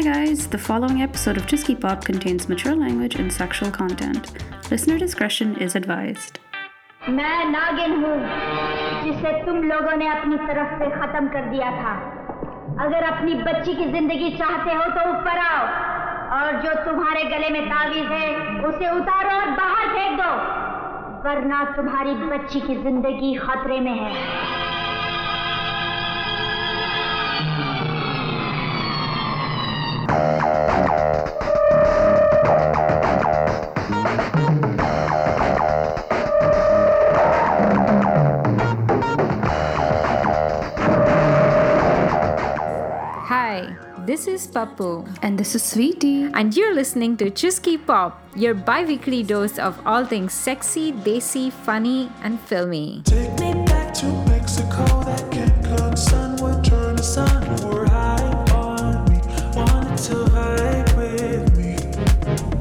Hi guys, the following episode of Keep Up contains mature language and sexual content. Listener discretion is advised. मैं नागिन हूँ जिसे तुम लोगों ने अपनी तरफ़ से खत्म कर दिया था अगर अपनी बच्ची की ज़िंदगी चाहते हो तो ऊपर आओ और जो तुम्हारे गले में तावीज है उसे उतारो और बाहर फेंक दो वरना तुम्हारी बच्ची की ज़िंदगी खतरे में है Hi, this is Pappu, And this is Sweety. and you're listening to Chuski Pop, your bi weekly dose of all things sexy, desi, funny, and filmy. Take me back to Mexico, that Cancun sun would turn to sun. You were high on me, wanted to vibe with me.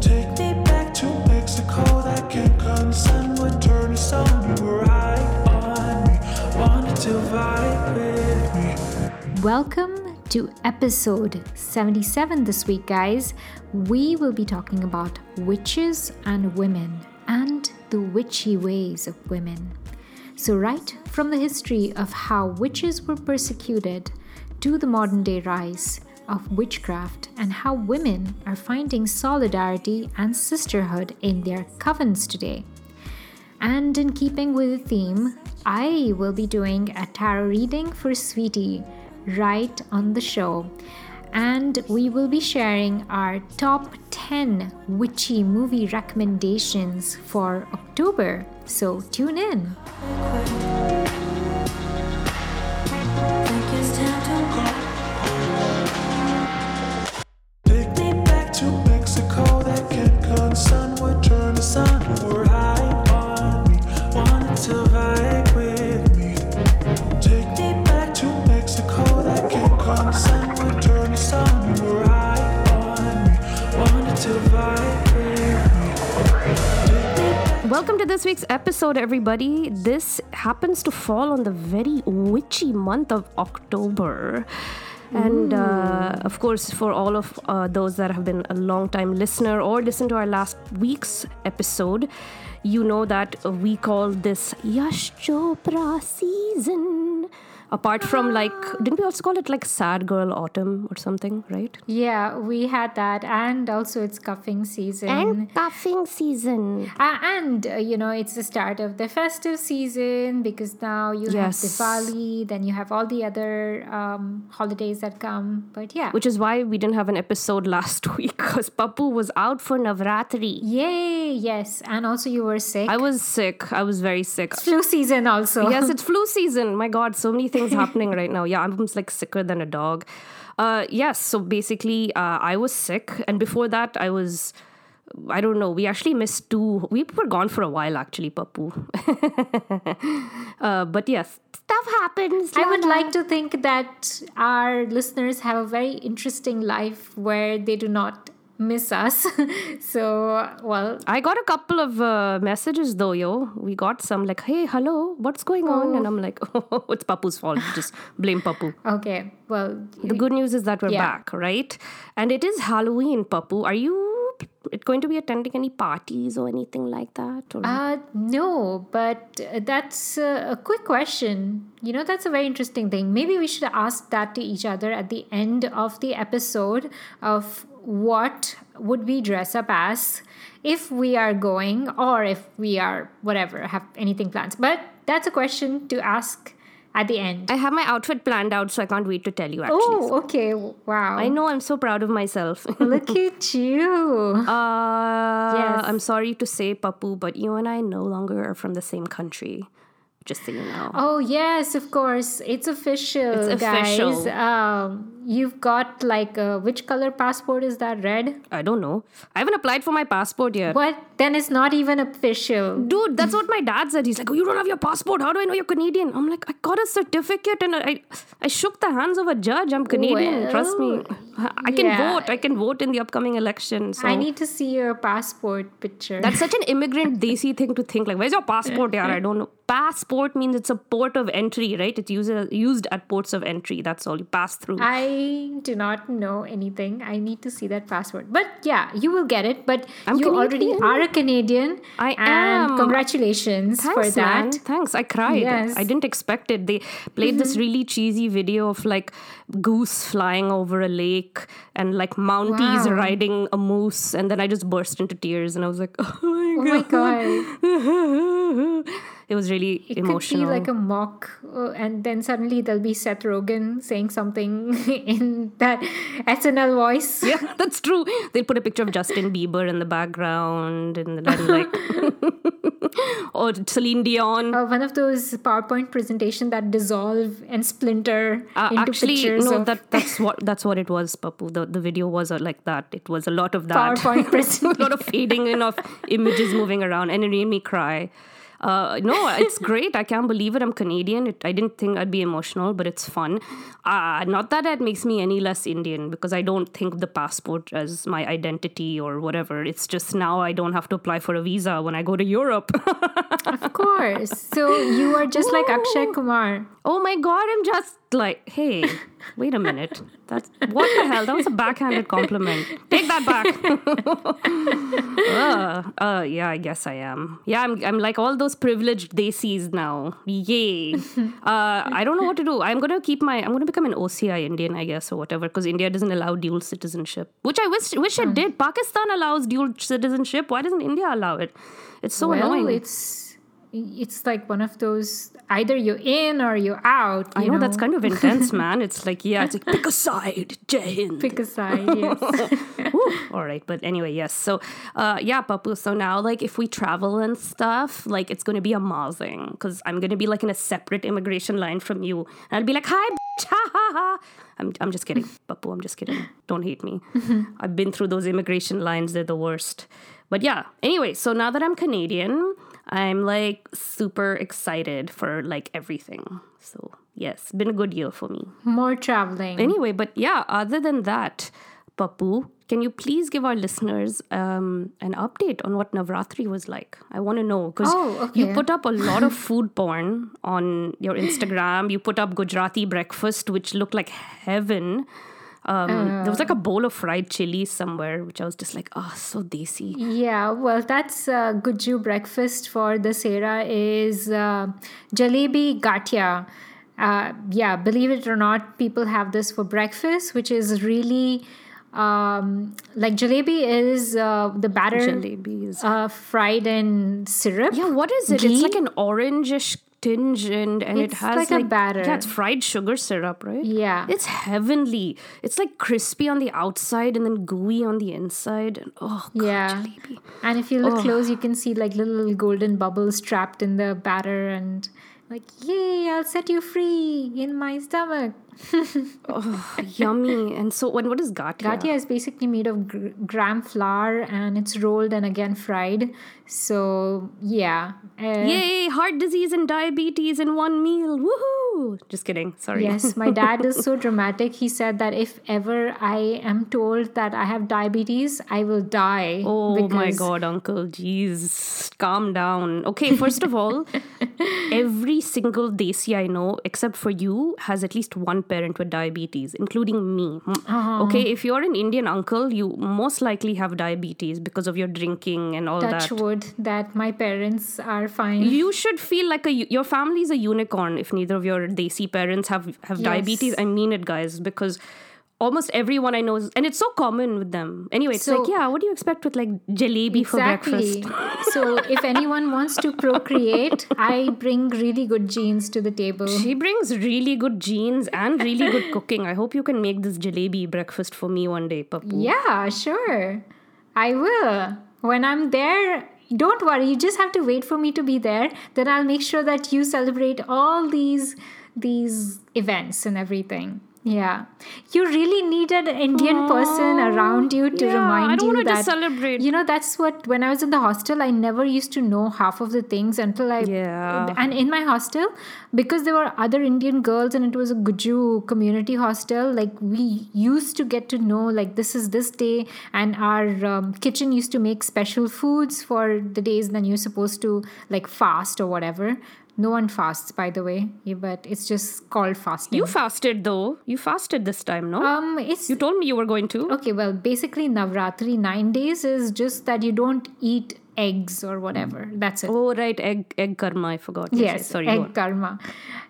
Take me back to Mexico, that Cancun sun would turn to sun. You were high on me, wanted to vibe with me. Welcome to episode 77 this week, guys. We will be talking about witches and women and the witchy ways of women. So, right from the history of how witches were persecuted to the modern day rise of witchcraft and how women are finding solidarity and sisterhood in their covens today. And in keeping with the theme, I will be doing a tarot reading for Sweety right on the show. And we will be sharing our top 10 witchy movie recommendations for October. So tune in. Welcome to this week's episode, everybody. This happens to fall on the very witchy month of October. And uh, of course, for all of uh, those that have been a long time listener or listened to our last week's episode, you know that we call this Yash Chopra season. Apart from like, didn't we also call it like Sad Girl Autumn or something, right? Yeah, we had that, and also it's cuffing season. And cuffing season. Uh, and uh, you know it's the start of the festive season because now you Yes. have Diwali, then you have all the other um, holidays that come. But yeah, Which is why we didn't have an episode last week because Pappu was out for Navratri. yay, yes, and also you were sick. I was sick. I was very sick. it's flu season also. yes, it's flu season. My God, so many things happening right now. Yeah, I'm like sicker than a dog. Uh, yes, so basically, uh, I was sick, and before that, I was. I don't know. We actually missed two. We were gone for a while, actually, Pappu. uh, but yes, stuff happens. I would like to think that our listeners have a very interesting life where they do not miss us. so, well, I got a couple of uh, messages though, yo. We got some like, hey, hello, what's going on? And I'm like, oh, it's Pappu's fault. Just blame Pappu. okay, well, The good news is that we're Yeah. back, right? And it is Halloween, Pappu. Are you going to be attending any parties or anything like that? Or? Uh, no, but uh, that's uh, a quick question. You know, that's a very interesting thing. Maybe we should ask that to each other at the end of the episode of what would we dress up as if we are going or if we are whatever, have anything planned. But that's a question to ask at the end. I have my outfit planned out, so I can't wait to tell you actually. Oh, okay. Wow. I know I'm so proud of myself. Look at you. Uh, Yes. I'm sorry to say, Pappu, but you and I no longer are from the same country. Just so you know. Oh yes, of course. It's official, It's guys. Um, you've got like a, which color passport is that? Red? I don't know. I haven't applied for my passport yet. What? Then it's not even official. Dude, that's what my dad said. He's like, "Oh, you don't have your passport. How do I know you're Canadian?" I'm like, "I got a certificate and I, I shook the hands of a judge. I'm Canadian. Trust me. I can yeah. vote. I can vote in the upcoming election." So I need to see your passport picture. that's such an immigrant desi thing to think. Like, where's your passport? Yeah, I don't know. Passport means it's a port of entry, right? It's used used at ports of entry. That's all. You pass through. I do not know anything. I need to see that passport. But yeah, you will get it. But I'm you already are a Canadian. I am. Congratulations for that. man. Thanks. I cried. Yes. I didn't expect it. They played this Mm-hmm. really cheesy video of like goose flying over a lake and like Mounties Wow. riding a moose, and then I just burst into tears and I was like, oh my Oh my god. it was really It emotional. could be like a mock, uh, and then suddenly there'll be Seth Rogen saying something in that SNL voice. yeah, that's true. They'll put a picture of Justin Bieber in the background, and then like, or Celine Dion. Uh, one of those PowerPoint presentation that dissolve and splinter Uh, into actually, pictures no. of That that's what that's what it was, Pappu. The the video was uh, like that. It was a lot of that. PowerPoint presentation, a lot of fading in of images moving around, and it made me cry. Uh, no, it's great. I can't believe it. I'm Canadian. It, I didn't think I'd be emotional, but it's fun. Uh, not that it makes me any less Indian because I don't think the passport as my identity or whatever. It's just now I don't have to apply for a visa when I go to Europe. Of course. So you are just like Akshay Kumar. oh my god, I'm just like, hey, wait a minute. That's what the hell? That was a backhanded compliment. Take that back. uh, uh, yeah, I guess I am. Yeah, I'm, I'm like all those privileged desis now. Yay. Uh, I don't know what to do. I'm gonna keep my. I'm gonna become an OCI Indian, I guess, or whatever, because India doesn't allow dual citizenship, which I wish wish it did. Pakistan allows dual citizenship. Why doesn't India allow it? It's so well, annoying. it's it's like one of those either you're in or you're out. I you know, that's kind of intense, man. It's like, yeah, it's like pick a side, Jane. Pick a side. Yes. All right, but anyway, yes. So, uh, yeah, Pappu. So now, like, if we travel and stuff, like, it's going to be amazing because I'm going to be like in a separate immigration line from you, and I'll be like, "Hi, bitch, ha ha ha." I'm, I'm just kidding, Pappu. I'm just kidding. Don't hate me. I've been through those immigration lines; they're the worst. But yeah. Anyway, so now that I'm Canadian, I'm like super excited for like everything. So yes, been a good year for me. More traveling. Anyway, but yeah, other than that, Pappu, can you please give our listeners um, an update on what Navratri was like? I want to know because Oh, you put up a lot of food porn on your Instagram. You put up Gujarati breakfast, which looked like heaven. Um, there was like a bowl of fried chili somewhere, which I was just like, oh, so desi. Yeah, well, that's uh, Guju breakfast for Dussehra is uh, jalebi gatia. Uh, yeah, believe it or not, people have this for breakfast, which is really um, like jalebi is uh, the batter Jalebi is. uh, fried in syrup. Yeah, what is it? It's like an orangish tinge and, and it has like a batter. Yeah, it's fried sugar syrup, right? Yeah. It's heavenly. It's like crispy on the outside and then gooey on the inside. And oh god, Yeah. jalebi. And if you look oh. close, you can see like little golden bubbles trapped in the batter and like, yay, I'll set you free in my stomach. Yummy. And so when what is gatia? Gatia is basically made of gr- gram flour and it's rolled and again fried. So, yeah. Uh, Yay, heart disease and diabetes in one meal. Woohoo! Just kidding. Sorry. Yes, my dad is so dramatic. He said that if ever I am told that I have diabetes, I will die. Oh my god, uncle. Jeez. Calm down. Okay, first of all, every single Desi I know, except for you, has at least one parent with diabetes, including me. Uh-huh. Okay, if you're an Indian uncle, you most likely have diabetes because of your drinking and all Touch that. wood that my parents are fine. You should feel like a your family is a unicorn if neither of your Desi parents have have Yes. diabetes. I mean it, guys, because almost everyone I know is, and it's so common with them. Anyway, it's So- like, yeah, what do you expect with like jalebi for Exactly. breakfast? so, if anyone wants to procreate, I bring really good genes to the table. She brings really good genes and really good cooking. I hope you can make this jalebi breakfast for me one day, Pappu. Yeah, sure. I will. When I'm there, don't worry. You just have to wait for me to be there. Then I'll make sure that you celebrate all these these events and everything. Yeah. You really need an Indian person around you to Yeah, I remind don't you wanna that just celebrate. You know, that's what when I was in the hostel, I never used to know half of the things until I Yeah. and in my hostel because there were other indian girls and it was a guju community hostel like we used to get to know like this is this day and our um, kitchen used to make special foods for the days then you're supposed to like fast or whatever No one fasts, by the way, but it's just called fasting. You fasted though. You fasted this time, no? um, it's you told me you were going to. okay. Well, basically, Navratri nine days is just that you don't eat eggs or whatever. That's it. Oh right, egg egg karma. I forgot. Yes, sorry. egg karma.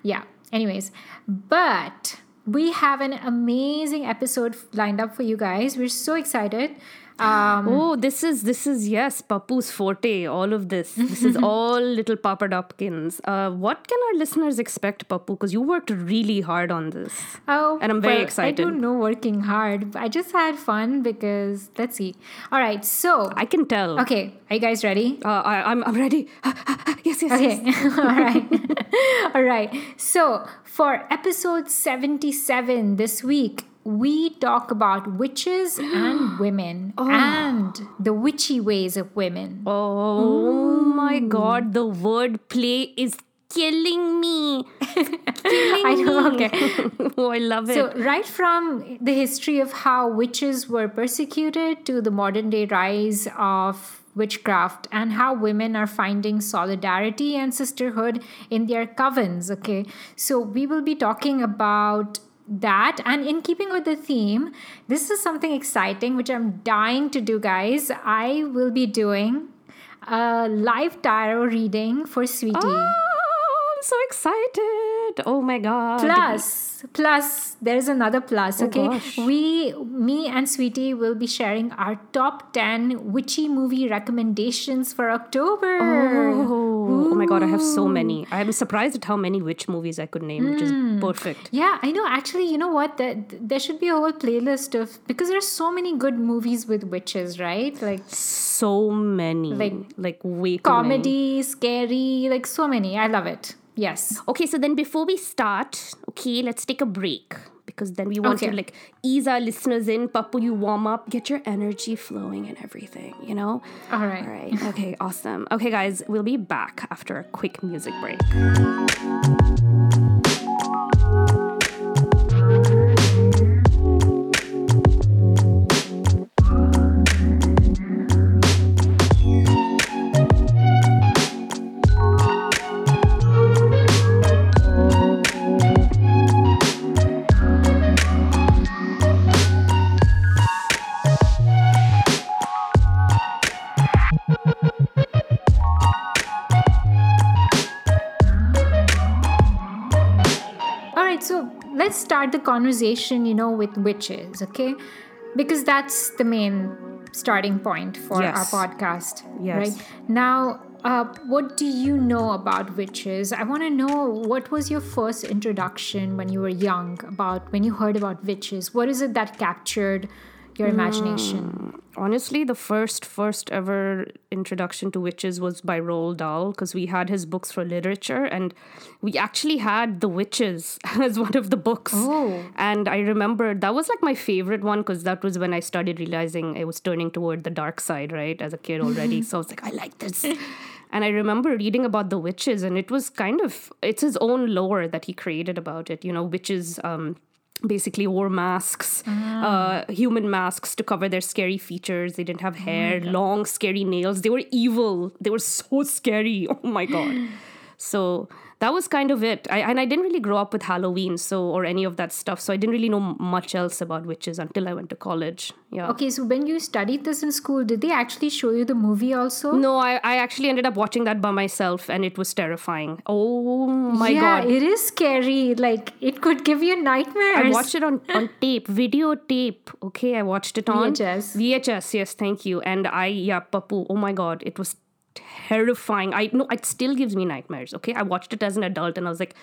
Yeah. Anyways, but we have an amazing episode lined up for you guys. We're so excited. Um, Oh, this is this is yes, Pappu's forte. All of this. This is all little Papa Dopkins. Uh, what can our listeners expect, Pappu? Because you worked really hard on this. Oh, And I'm very well, excited. I don't know working hard. I just had fun because let's see. All right, so I can tell. okay, are you guys ready? Uh, I, I'm I'm ready. yes, yes, yes. Okay, all right, all right. So for episode seventy-seven this week. We talk about witches and women Oh. and the witchy ways of women. Oh my mm. God, the word play is killing me. I know, okay. oh, I love it. So, right from the history of how witches were persecuted to the modern day rise of witchcraft and how women are finding solidarity and sisterhood in their covens. Okay, so we will be talking about that and in keeping with the theme this is something exciting which i'm dying to do guys i will be doing a live tarot reading for sweetie oh, I'm so excited. Oh my God. Plus, plus, there's another plus. Okay, Oh, we, me and Sweety will be sharing our top ten witchy movie recommendations for October. Oh, oh my god, I have so many. I'm surprised at how many witch movies I could name, which is Hmm. perfect. Yeah, I know. Actually, you know what? There, there should be a whole playlist of because there's so many good movies with witches, right? Like So many. Like, like way too many. comedy, scary, like so many. I love it. Yes. Okay, so then before we start, okay, let's take a break. Because then we want Okay. to like ease our listeners in. Pappu, you warm up, get your energy flowing and everything, you know? All right. All right. Okay, awesome. Okay, guys, we'll be back after a quick music break. The conversation, you know, with witches, okay? Because that's the main starting point for Yes. our podcast, Yes. right? Now, uh, what do you know about witches? I want to know what was your first introduction when you were young about when you heard about witches? What is it that captured your imagination? Honestly, the first first ever introduction to witches was by Roald Dahl because we had his books for literature and we actually had The Witches as one of the books. Oh. And I remember that was like my favorite one because that was when I started realizing I was turning toward the dark side, right, as a kid already. so I was like, I like this. And I remember reading about the witches, and it was kind of it's his own lore that he created about it. You know, witches um, basically wore masks, uh, human masks to cover their scary features. They didn't have hair, long, scary nails. They were evil. They were so scary. Oh my god. So that was kind of it. I, and I didn't really grow up with Halloween, so or any of that stuff. So I didn't really know much else about witches until I went to college. Yeah. Okay, so when you studied this in school, did they actually show you the movie also? No, I, I actually ended up watching that by myself and it was terrifying. Oh my yeah, god. it is scary. Like it could give you nightmares. I watched it on, on tape, videotape. Okay, I watched it on VHS. VHS, yes, thank you. And I, yeah, Pappu, oh my god, it was terrifying. I know it still gives me nightmares. Okay, I watched it as an adult and I was like,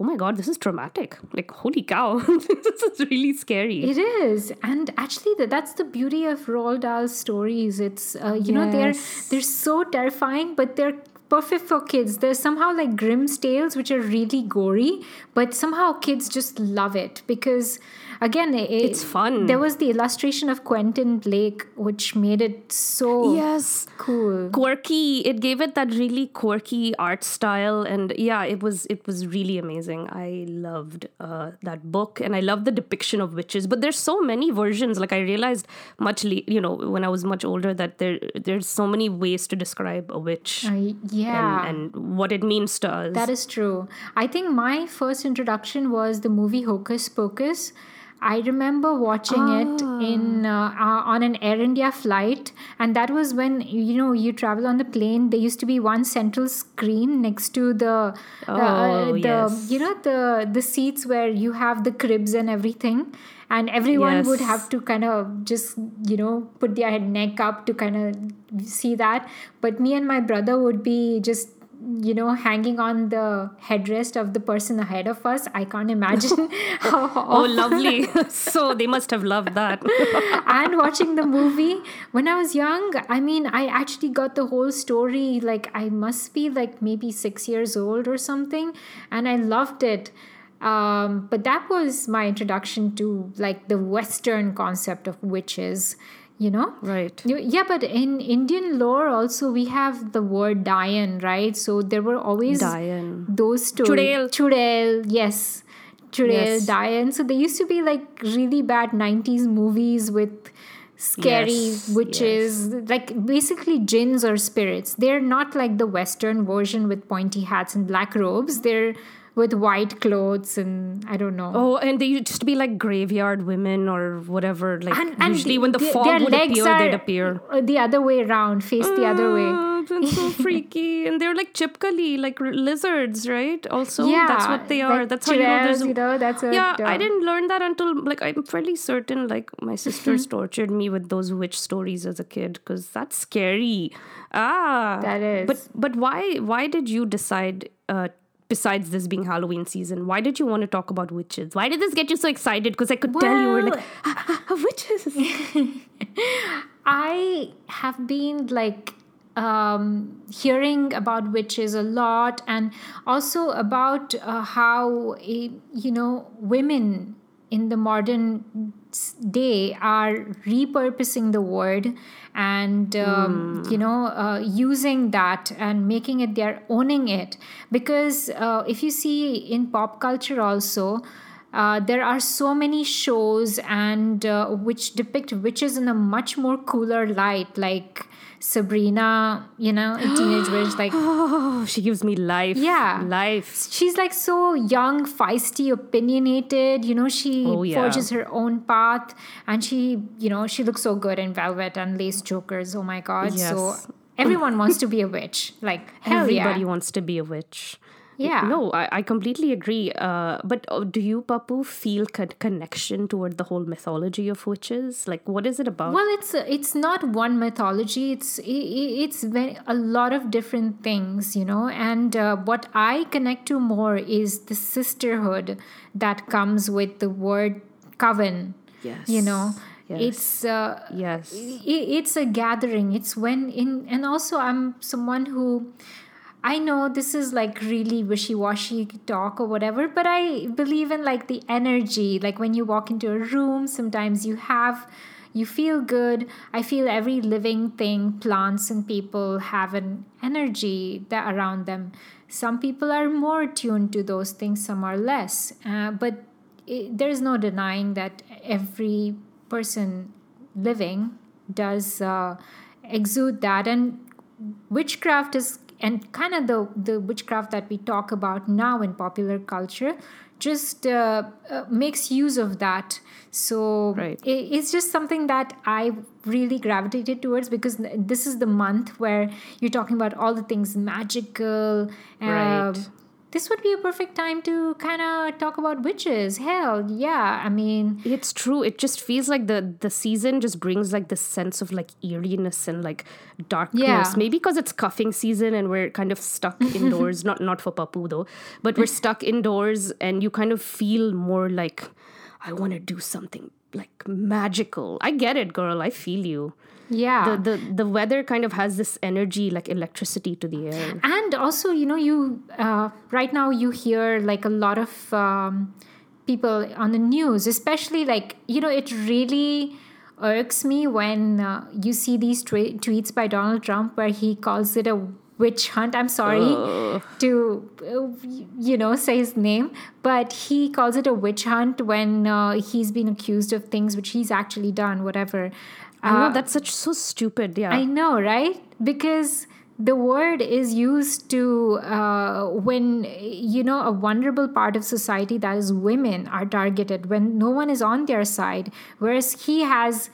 oh my god, this is traumatic. Like, holy cow, this is really scary. It is, and actually, that that's the beauty of Roald Dahl's stories. It's uh, you know they're they're so terrifying, but they're perfect for kids. They're somehow like Grimm's tales, which are really gory, but somehow kids just love it because again, it, It's fun. There was the illustration of Quentin Blake, which made it so Yes. cool. quirky it gave it that really quirky art style and yeah it was it was really amazing i loved uh, that book and i love the depiction of witches but there's so many versions like i realized much le- you know when i was much older that there there's so many ways to describe a witch Uh, yeah. And, and what it means to us That is true. I think my first introduction was the movie Hocus Pocus. I remember watching it in uh, uh, on an Air India flight, and that was when you know you travel on the plane. There used to be one central screen next to the, uh, Oh, the yes. you know the the seats where you have the cribs and everything, and everyone would have to kind of just you know put their head neck up to kind of see that. But me and my brother would be just you know hanging on the headrest of the person ahead of us. I can't imagine how oh lovely. so they must have loved that. And watching the movie when i was young i mean i actually got the whole story like i must be like maybe six years old or something and i loved it um, but that was my introduction to like the western concept of witches you know right Yeah, but in Indian lore also we have the word Dayan, right? So there were always Dayan. those stories. Chudail, yes. Chudail, Yes. Dayan. So there used to be like really bad 90s movies with scary Yes, witches, like basically jinns or spirits. They're not like the Western version with pointy hats and black robes. They're with white clothes and I don't know. Oh, and they used to be like graveyard women or whatever. Like usually, when the the- fog their would legs appear, they'd appear. uh, the other way around, face the other way. Oh, that's so freaky, and they're like chipkali, like r- lizards, right? Also, yeah, that's what they are. like that's how you know there's. you know, that's what, yeah, I didn't learn that until like I'm fairly certain. Like my sisters tortured me with those witch stories as a kid because that's scary. Ah, That is. But but why why did you decide? Uh, besides this being Halloween season, why did you want to talk about witches? Why did this get you so excited? Because I could tell you were like Well- witches. I have been like um, hearing about witches a lot, and also about uh, how eh, you know women in the modern day are repurposing the word and um, you know uh, using that and making it their owning it. Because uh, if you see in pop culture also uh, there are so many shows and uh, which depict witches in a much more cooler light like sabrina you know a teenage witch like Oh, she gives me life. Yeah. life. she's like so young feisty opinionated you know she Oh, yeah. forges her own path and she you know she looks so good in velvet and lace chokers oh my god yes. so everyone wants to be a witch like hell Everybody yeah wants to be a witch. Yeah. No, I, I completely agree. Uh, but uh, do you, Pappu, feel con- connection toward the whole mythology of witches? Like, what is it about? Well, it's it's not one mythology. It's it's very, a lot of different things, you know. And uh, what I connect to more is the sisterhood that comes with the word coven. Yes. You know, Yes. it's uh, yes. it's a gathering. It's when in and also I'm someone who. I know this is like really wishy-washy talk or whatever, but I believe in like the energy. Like when you walk into a room, sometimes you have you feel good. I feel every living thing, plants and people have an energy that around them. Some people are more tuned to those things, some are less. Uh, but it, there is no denying that every person living does uh, exude that and witchcraft is and kind of the the witchcraft that we talk about now in popular culture just uh, uh, makes use of that so Right. i- it's just something that i really gravitated towards because this is the month where you're talking about all the things magical Right. This would be a perfect time to kind of talk about witches hell yeah i mean It's true. It just feels like the the season just brings like this sense of like eeriness and like darkness. Yeah. Maybe because it's cuffing season and we're kind of stuck indoors. not not for Pappu though, but we're stuck indoors and you kind of feel more like I want to do something like magical. I get it, girl. I feel you. yeah The the the weather kind of has this energy like electricity to the air. and also you know you uh, right now you hear like a lot of um, people on the news, especially like, you know, it really irks me when uh, you see these twe- tweets by Donald Trump where he calls it a witch hunt. I'm sorry to, uh, you know, say his name, but he calls it a witch hunt when uh, he's been accused of things which he's actually done, whatever. I know that's such so stupid. Yeah. I know, right? Because the word is used to uh, when you know a vulnerable part of society that is women are targeted when no one is on their side whereas he has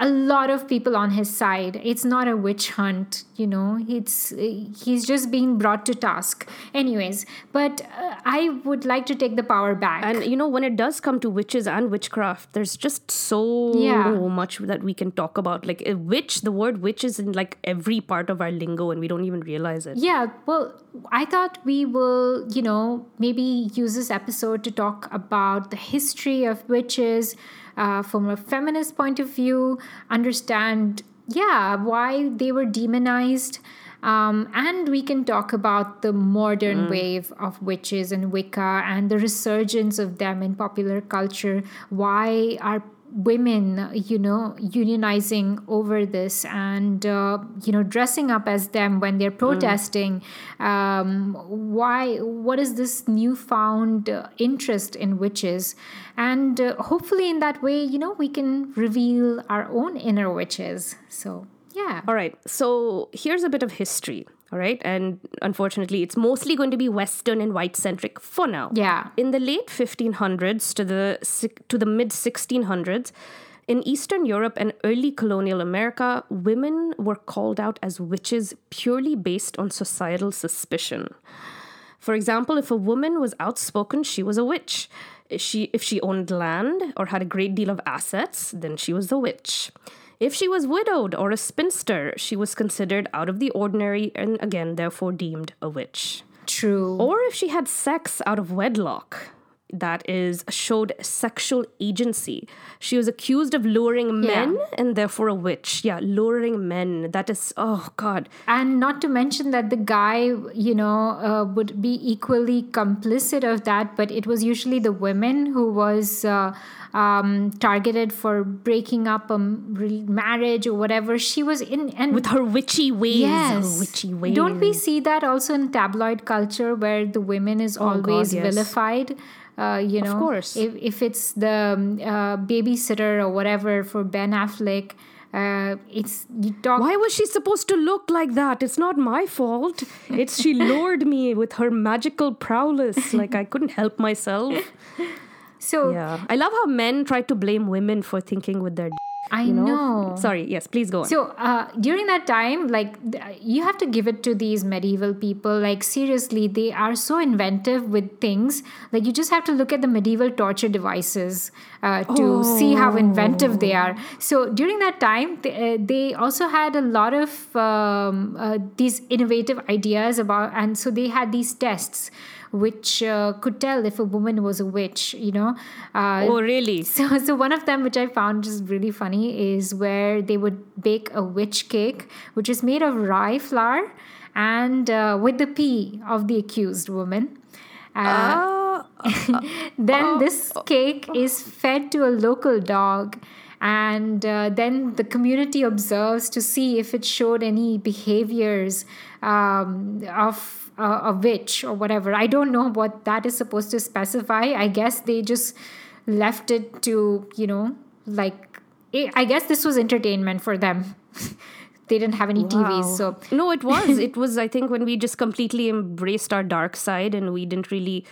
a lot of people on his side. It's not a witch hunt you know. It's he's just being brought to task. Anyways but uh, i would like to take the power back. And you know when it does come to witches and witchcraft there's just so Yeah. much that we can talk about. Like a witch the word witch is in like every part of our lingo and we don't even realize it. Yeah, well, I thought we will, you know, maybe use this episode to talk about the history of witches uh, from a feminist point of view, understand, yeah, why they were demonized. Um, and we can talk about the modern wave of witches and Wicca and the resurgence of them in popular culture. Why are women you know unionizing over this and uh, you know dressing up as them when they're protesting. Um, why what is this newfound uh, interest in witches? And uh, hopefully in that way you know we can reveal our own inner witches. So yeah. All right. So here's a bit of history. All right. And unfortunately, it's mostly going to be Western and white centric for now. Yeah. In the late 1500s to the to the mid 1600s, in Eastern Europe and early colonial America, women were called out as witches purely based on societal suspicion. For example, if a woman was outspoken, she was a witch. If she, if she owned land or had a great deal of assets, then she was a witch. If she was widowed or a spinster, she was considered out of the ordinary and again, therefore deemed a witch. true Or if she had sex out of wedlock, that is, showed sexual agency. She was accused of luring men and therefore a witch. Yeah, luring men. That is, oh God. and not to mention that the guy you know uh, would be equally complicit of that but it was usually the women who was uh, um, targeted for breaking up a marriage or whatever she was in and With her witchy ways. yes Her witchy ways. don't we see that also in tabloid culture where the women is Oh, God, always yes. vilified uh, you know of course. if, if it's the um, uh, babysitter or whatever for ben affleck uh, it's you talk Why was she supposed to look like that? It's not my fault. It's she lured me with her magical prowess. Like I couldn't help myself. so Yeah. I love how men try to blame women for thinking with their d- i you know? know Sorry, yes, please go on. So uh, during that time, like you have to give it to these medieval people. Like seriously, they are so inventive with things. Like you just have to look at the medieval torture devices uh, to see how inventive they are. So during that time, they, uh, they also had a lot of um, uh, these innovative ideas about, and so they had these tests which uh, could tell if a woman was a witch. You know. Uh, oh, really? so, so one of them, which I found just really funny, is where they would bake a witch cake, which is made of rye flour and uh, with the pee of the accused woman. Uh, Ah, then this cake is fed to a local dog, and uh, then the community observes to see if it showed any behaviors um, of uh, a witch or whatever. I don't know what that is supposed to specify. I guess they just left it to you know like I I guess this was entertainment for them. they didn't have any TVs, so no, it was. it was. I think when we just completely embraced our dark side and we didn't really,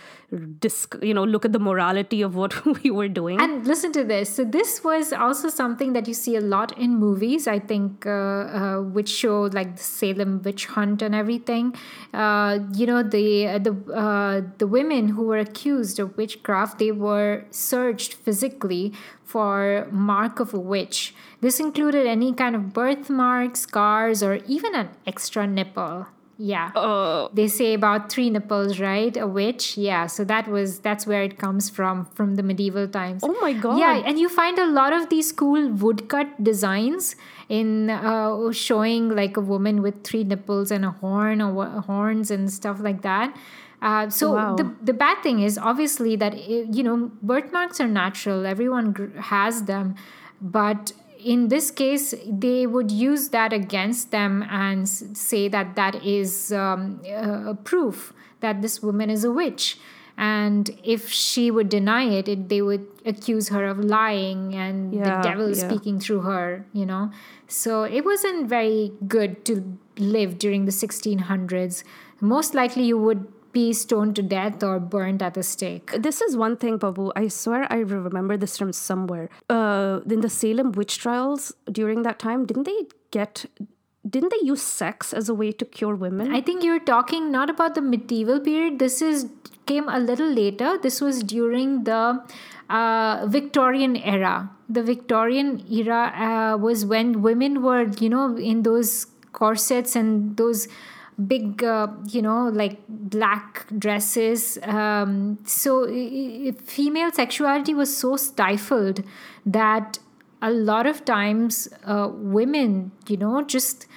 dis- you know, look at the morality of what we were doing. And listen to this. So this was also something that you see a lot in movies. I think, uh, uh, which show like the Salem witch hunt and everything. Uh, you know, the the uh, the women who were accused of witchcraft, they were searched physically for mark of a witch. This included any kind of birthmark, scars, or even an extra nipple. Yeah. Uh, they say about three nipples, right? A witch. Yeah. So that was that's where it comes from from the medieval times. Oh my God. Yeah, and you find a lot of these cool woodcut designs in uh, showing like a woman with three nipples and a horn or wha- horns and stuff like that. Uh, so Wow. the the bad thing is obviously that eh, you know birthmarks are natural. Everyone gr- has them, but in this case, they would use that against them and say that that is um, uh, proof that this woman is a witch. And if she would deny it, it they would accuse her of lying and the devil yeah. speaking through her, you know. So it wasn't very good to live during the 1600s. Most likely, you would be stoned to death or burned at the stake. This is one thing, Pappu. I swear I remember this from somewhere. Uh, in the Salem witch trials during that time, didn't they get? Didn't they use sex as a way to cure women? I think you're talking not about the medieval period. This is came a little later. This was during the uh, Victorian era. The Victorian era uh, was when women were, you know, in those corsets and those big, uh, you know, like black dresses. Um, so female sexuality was so stifled that a lot of times uh, women, you know, just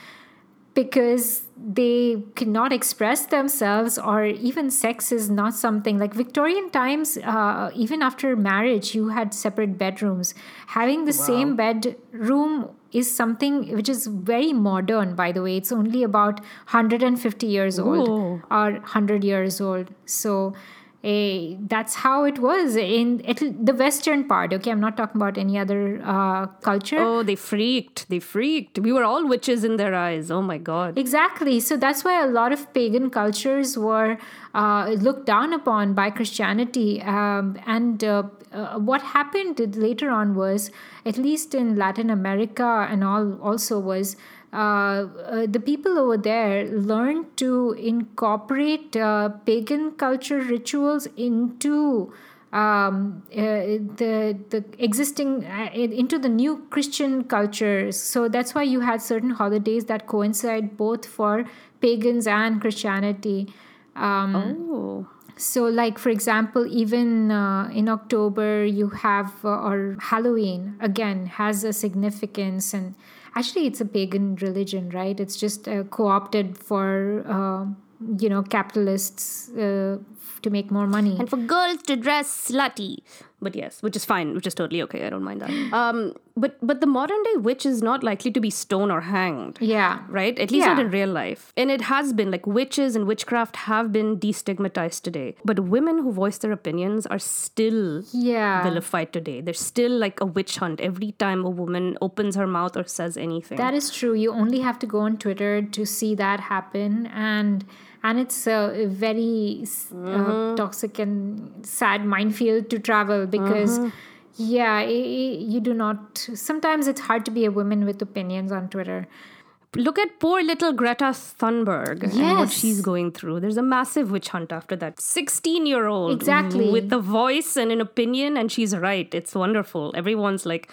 because they cannot express themselves or even sex is not something like victorian times uh, even after marriage you had separate bedrooms. Having the same bedroom is something which is very modern by the way. It's only about 150 years old or 100 years old. So eh, that's how it was in it, the western part okay i'm not talking about any other uh, culture oh, they freaked. They freaked. We were all witches in their eyes. Oh my god. Exactly. So that's why a lot of pagan cultures were uh, looked down upon by Christianity. Um, and uh, uh, what happened later on was, at least in Latin America and all, also was. Uh, uh, the people over there learned to incorporate uh, pagan culture rituals into um, uh, the the existing uh, into the new Christian cultures. So that's why you had certain holidays that coincide both for pagans and Christianity. Um, Oh. so, like for example, even uh, in October, you have uh, or Halloween again has a significance, and actually, it's a pagan religion, right? It's just uh, co-opted for uh, you know capitalists uh, to make more money. and for girls to dress slutty. But yes, which is fine, which is totally okay. I don't mind that. Um, but but the modern day witch is not likely to be stoned or hanged. yeah, Right? At least not in real life. And it has been like witches and witchcraft have been destigmatized today. But women who voice their opinions are still yeah. vilified today. There's still like a witch hunt every time a woman opens her mouth or says anything. That is true. You only have to go on Twitter to see that happen, and and it's a very uh, toxic and sad minefield to travel because. Yeah, i i- you do not. Sometimes it's hard to be a woman with opinions on Twitter. Look at poor little Greta Thunberg and what she's going through. There's a massive witch hunt after that. 16 year old. Exactly. With a voice and an opinion, and she's right. It's wonderful. Everyone's like,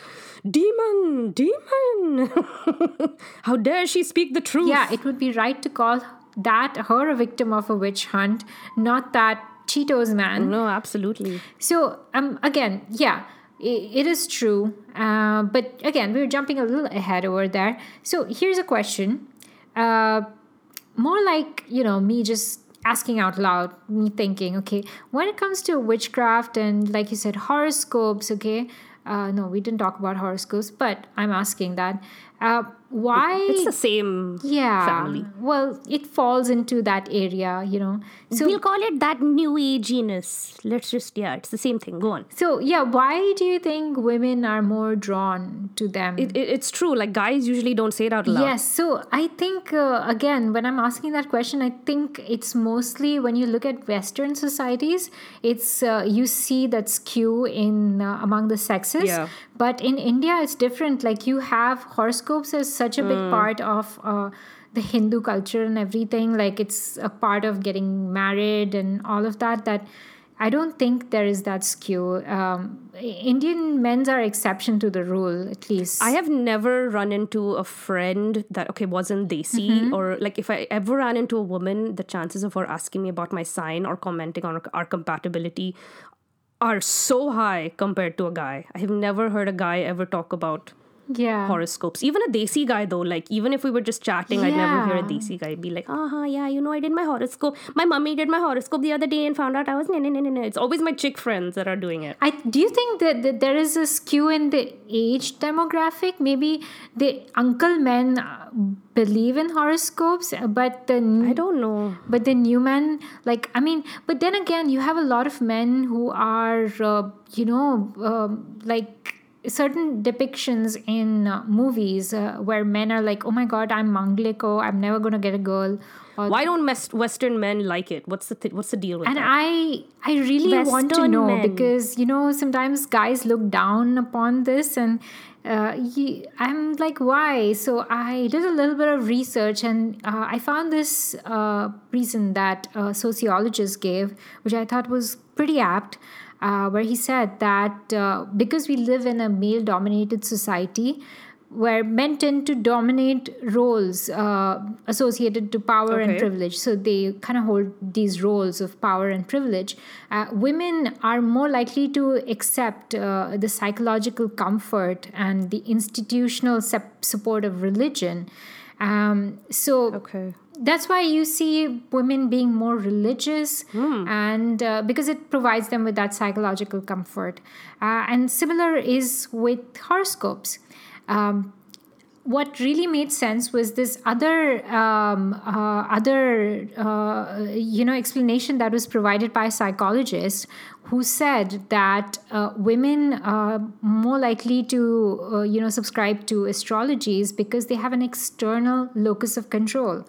Demon, demon. How dare she speak the truth? Yeah, it would be right to call that her a victim of a witch hunt, not that Cheetos man. No, absolutely. So um, again, yeah, i- it is true. Uh, but again, we're jumping a little ahead over there. So here's a question, uh, more like you know me just asking out loud, me thinking, okay, when it comes to witchcraft and like you said, horoscopes, okay. Uh, no, we didn't talk about horoscopes, but I'm asking that. Uh, why? It's the same yeah. family. Well, it falls into that area, you know. So we'll call it that new age genus. Let's just, yeah, it's the same thing. Go on. So yeah, why do you think women are more drawn to them? It, it, it's true. Like, guys usually don't say it out loud. Yes, so I think uh, again, when I'm asking that question, I think it's mostly when you look at Western societies, it's uh, you see that skew in uh, among the sexes. Yeah. But in India, it's different. Like you have horoscopes as such a big Mm. part of. Uh, the Hindu culture and everything, like it's a part of getting married and all of that. That I don't think there is that skew. Um, Indian men's are exception to the rule, at least. I have never run into a friend that okay wasn't desi or like if I ever ran into a woman, the chances of her asking me about my sign or commenting on our compatibility are so high compared to a guy. I have never heard a guy ever talk about Yeah. horoscopes. Even a desi guy though, like even if we were just chatting, I'd never hear a desi guy be like, "Uh huh, yeah, you know, I did my horoscope. My mummy did my horoscope the other day and found out I was no, no, no, no, no." It's always my chick friends that are doing it. I do you think that, that there is a skew in the age demographic? Maybe the uncle men uh, believe in horoscopes, uh, but the I don't know. but the new men like i mean but then again you have a lot of men who are uh, you know um, like certain depictions in uh, movies uh, where men are like oh my god i'm mangliko i'm never going to get a girl or Why don't West- Western men like it? What's the th- what's the deal with and that? And I i really want to know men. because you know sometimes guys look down upon this and uh, ye- i'm like why so i did a little bit of research and uh, i found this uh, reason that a sociologist gave which i thought was pretty apt uh, where he said that uh, because we live in a male dominated society where men tend to dominate roles uh, associated to power and privilege. So they kind of hold these roles of power and privilege. Uh, women are more likely to accept uh, the psychological comfort and the institutional sep- support of religion. Um, so Okay. That's why you see women being more religious and uh, because it provides them with that psychological comfort. Uh, and similar is with horoscopes. Um, what really made sense was this other um, uh, other uh, you know explanation that was provided by a psychologist who said that uh, women are more likely to uh, you know subscribe to astrologies because they have an external locus of control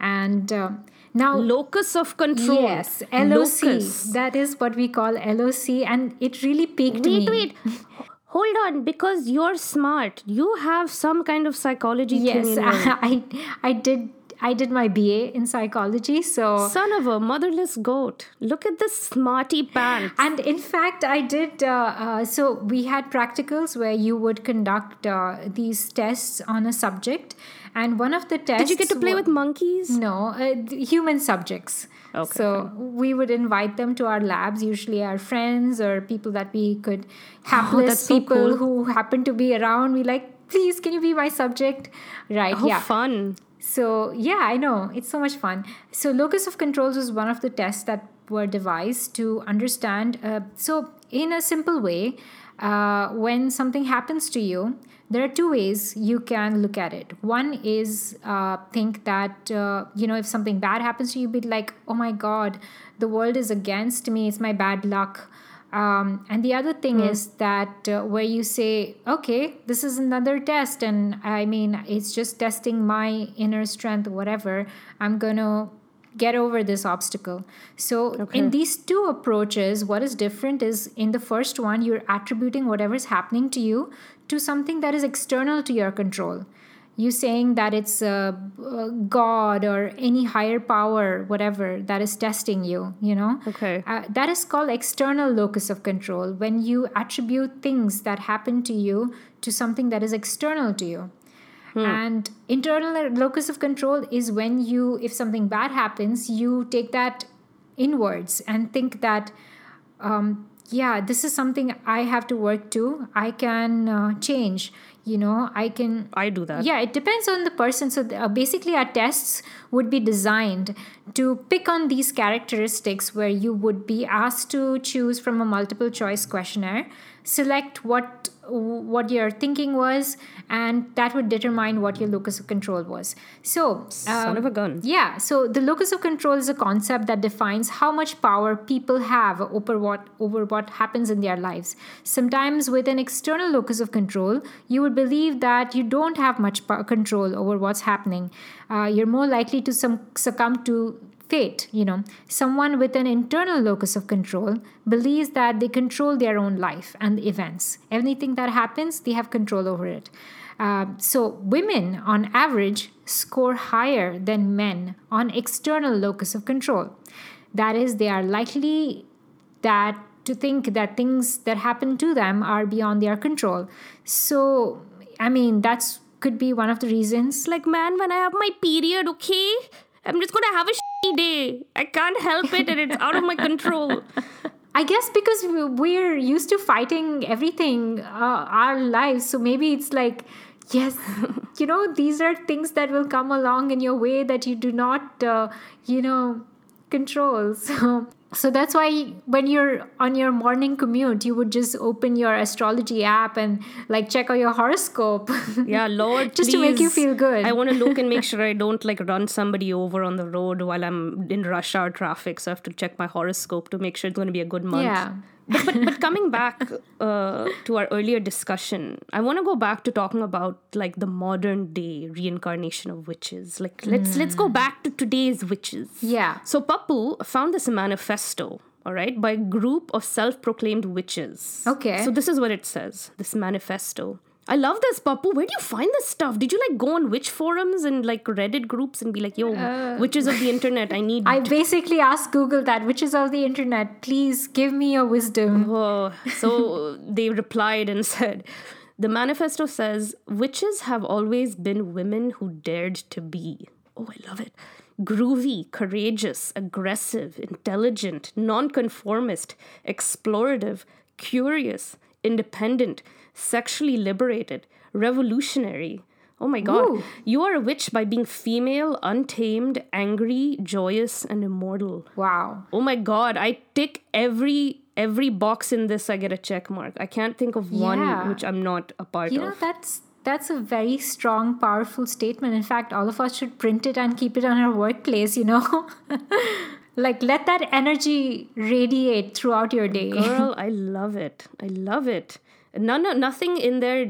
and uh, now Locus of control. yes loc Locus. that is what we call loc and it really piqued Wait, me wait. Hold on, because you're smart. You have some kind of psychology yes thing i i did i did my ba in psychology so Son of a motherless goat. Look at the smarty pants. and in fact i did uh, uh, so we had practicals where you would conduct uh, these tests on a subject and one of the tests Did you get to play with monkeys? no uh, human subjects Okay, so we would invite them to our labs usually our friends or people that we could hapless Oh, that's so people cool. who happen to be around we like please can you be my subject right Oh, yeah fun. so yeah, I know it's so much fun. So locus of controls was one of the tests that were devised to understand. Uh, so in a simple way, uh, when something happens to you, there are two ways you can look at it. One is uh, think that uh, you know if something bad happens to you, be like, oh my god, the world is against me. It's my bad luck. Um, and the other thing is that uh, where you say, okay, this is another test, and I mean, it's just testing my inner strength, whatever, I'm going to get over this obstacle. So, in these two approaches, what is different is in the first one, you're attributing whatever's happening to you to something that is external to your control. You saying that it's uh, uh, god or any higher power whatever that is testing you you know? Okay. uh, that is called external locus of control when you attribute things that happen to you to something that is external to you. And internal locus of control is when you if something bad happens you take that inwards and think that um, yeah this is something i have to work to i can uh, change you know i can I do that. yeah it depends on the person so uh, basically our tests would be designed to pick on these characteristics where you would be asked to choose from a multiple choice questionnaire select what what your thinking was and that would determine what your locus of control was so Son um, of a gun. yeah, so the locus of control is a concept that defines how much power people have over what over what happens in their lives. Sometimes with an external locus of control, you would believe that you don't have much control over what's happening. Uh, you're more likely to some, succumb to fate you know. Someone with an internal locus of control believes that they control their own life and events. Anything that happens they have control over it. Uh, so women on average score higher than men on external locus of control. That is they are likely that to think that things that happen to them are beyond their control. So i mean that's could be one of the reasons. Like, man, when I have my period, okay, I'm just gonna have a day. I can't help it, and it's out of my control. I guess because we- we're used to fighting everything uh, our lives, so maybe it's like, yes, you know, these are things that will come along in your way that you do not, uh, you know, control. So, so that's why when you're on your morning commute, you would just open your astrology app and like check out your horoscope. Yeah, Lord, Just to make you feel good. I want to look and make sure I don't like run somebody over on the road while I'm in rush hour traffic. So I have to check my horoscope to make sure it's going to be a good month. Yeah. But but, but coming back uh, to our earlier discussion, I want to go back to talking about like the modern day reincarnation of witches. Like let's let's go back to today's witches. Yeah. So Pappu found this manifesto, all right, by a group of self-proclaimed witches. Okay. So this is what it says. This manifesto. I love this, Pappu. Where do you find this stuff? Did you like go on witch forums and like Reddit groups and be like, "Yo, witches of the internet, I need." Uh, I basically asked Google that, which is of the internet, please give me your wisdom. Oh, so they replied and said, The manifesto says witches have always been women who dared to be. Oh, I love it. Groovy, courageous, aggressive, intelligent, nonconformist, explorative, curious, independent, sexually liberated, revolutionary. Oh my god. Ooh. You are a witch by being female, untamed, angry, joyous, and immortal. Wow. Oh my god, I tick every every box in this I get a check mark. I can't think of Yeah. one which I'm not a part of. You know, that's that's a very strong, powerful statement. In fact, all of us should print it and keep it on our workplace, you know? like let that energy radiate throughout your day. Girl, I love it. I love it. None nothing in there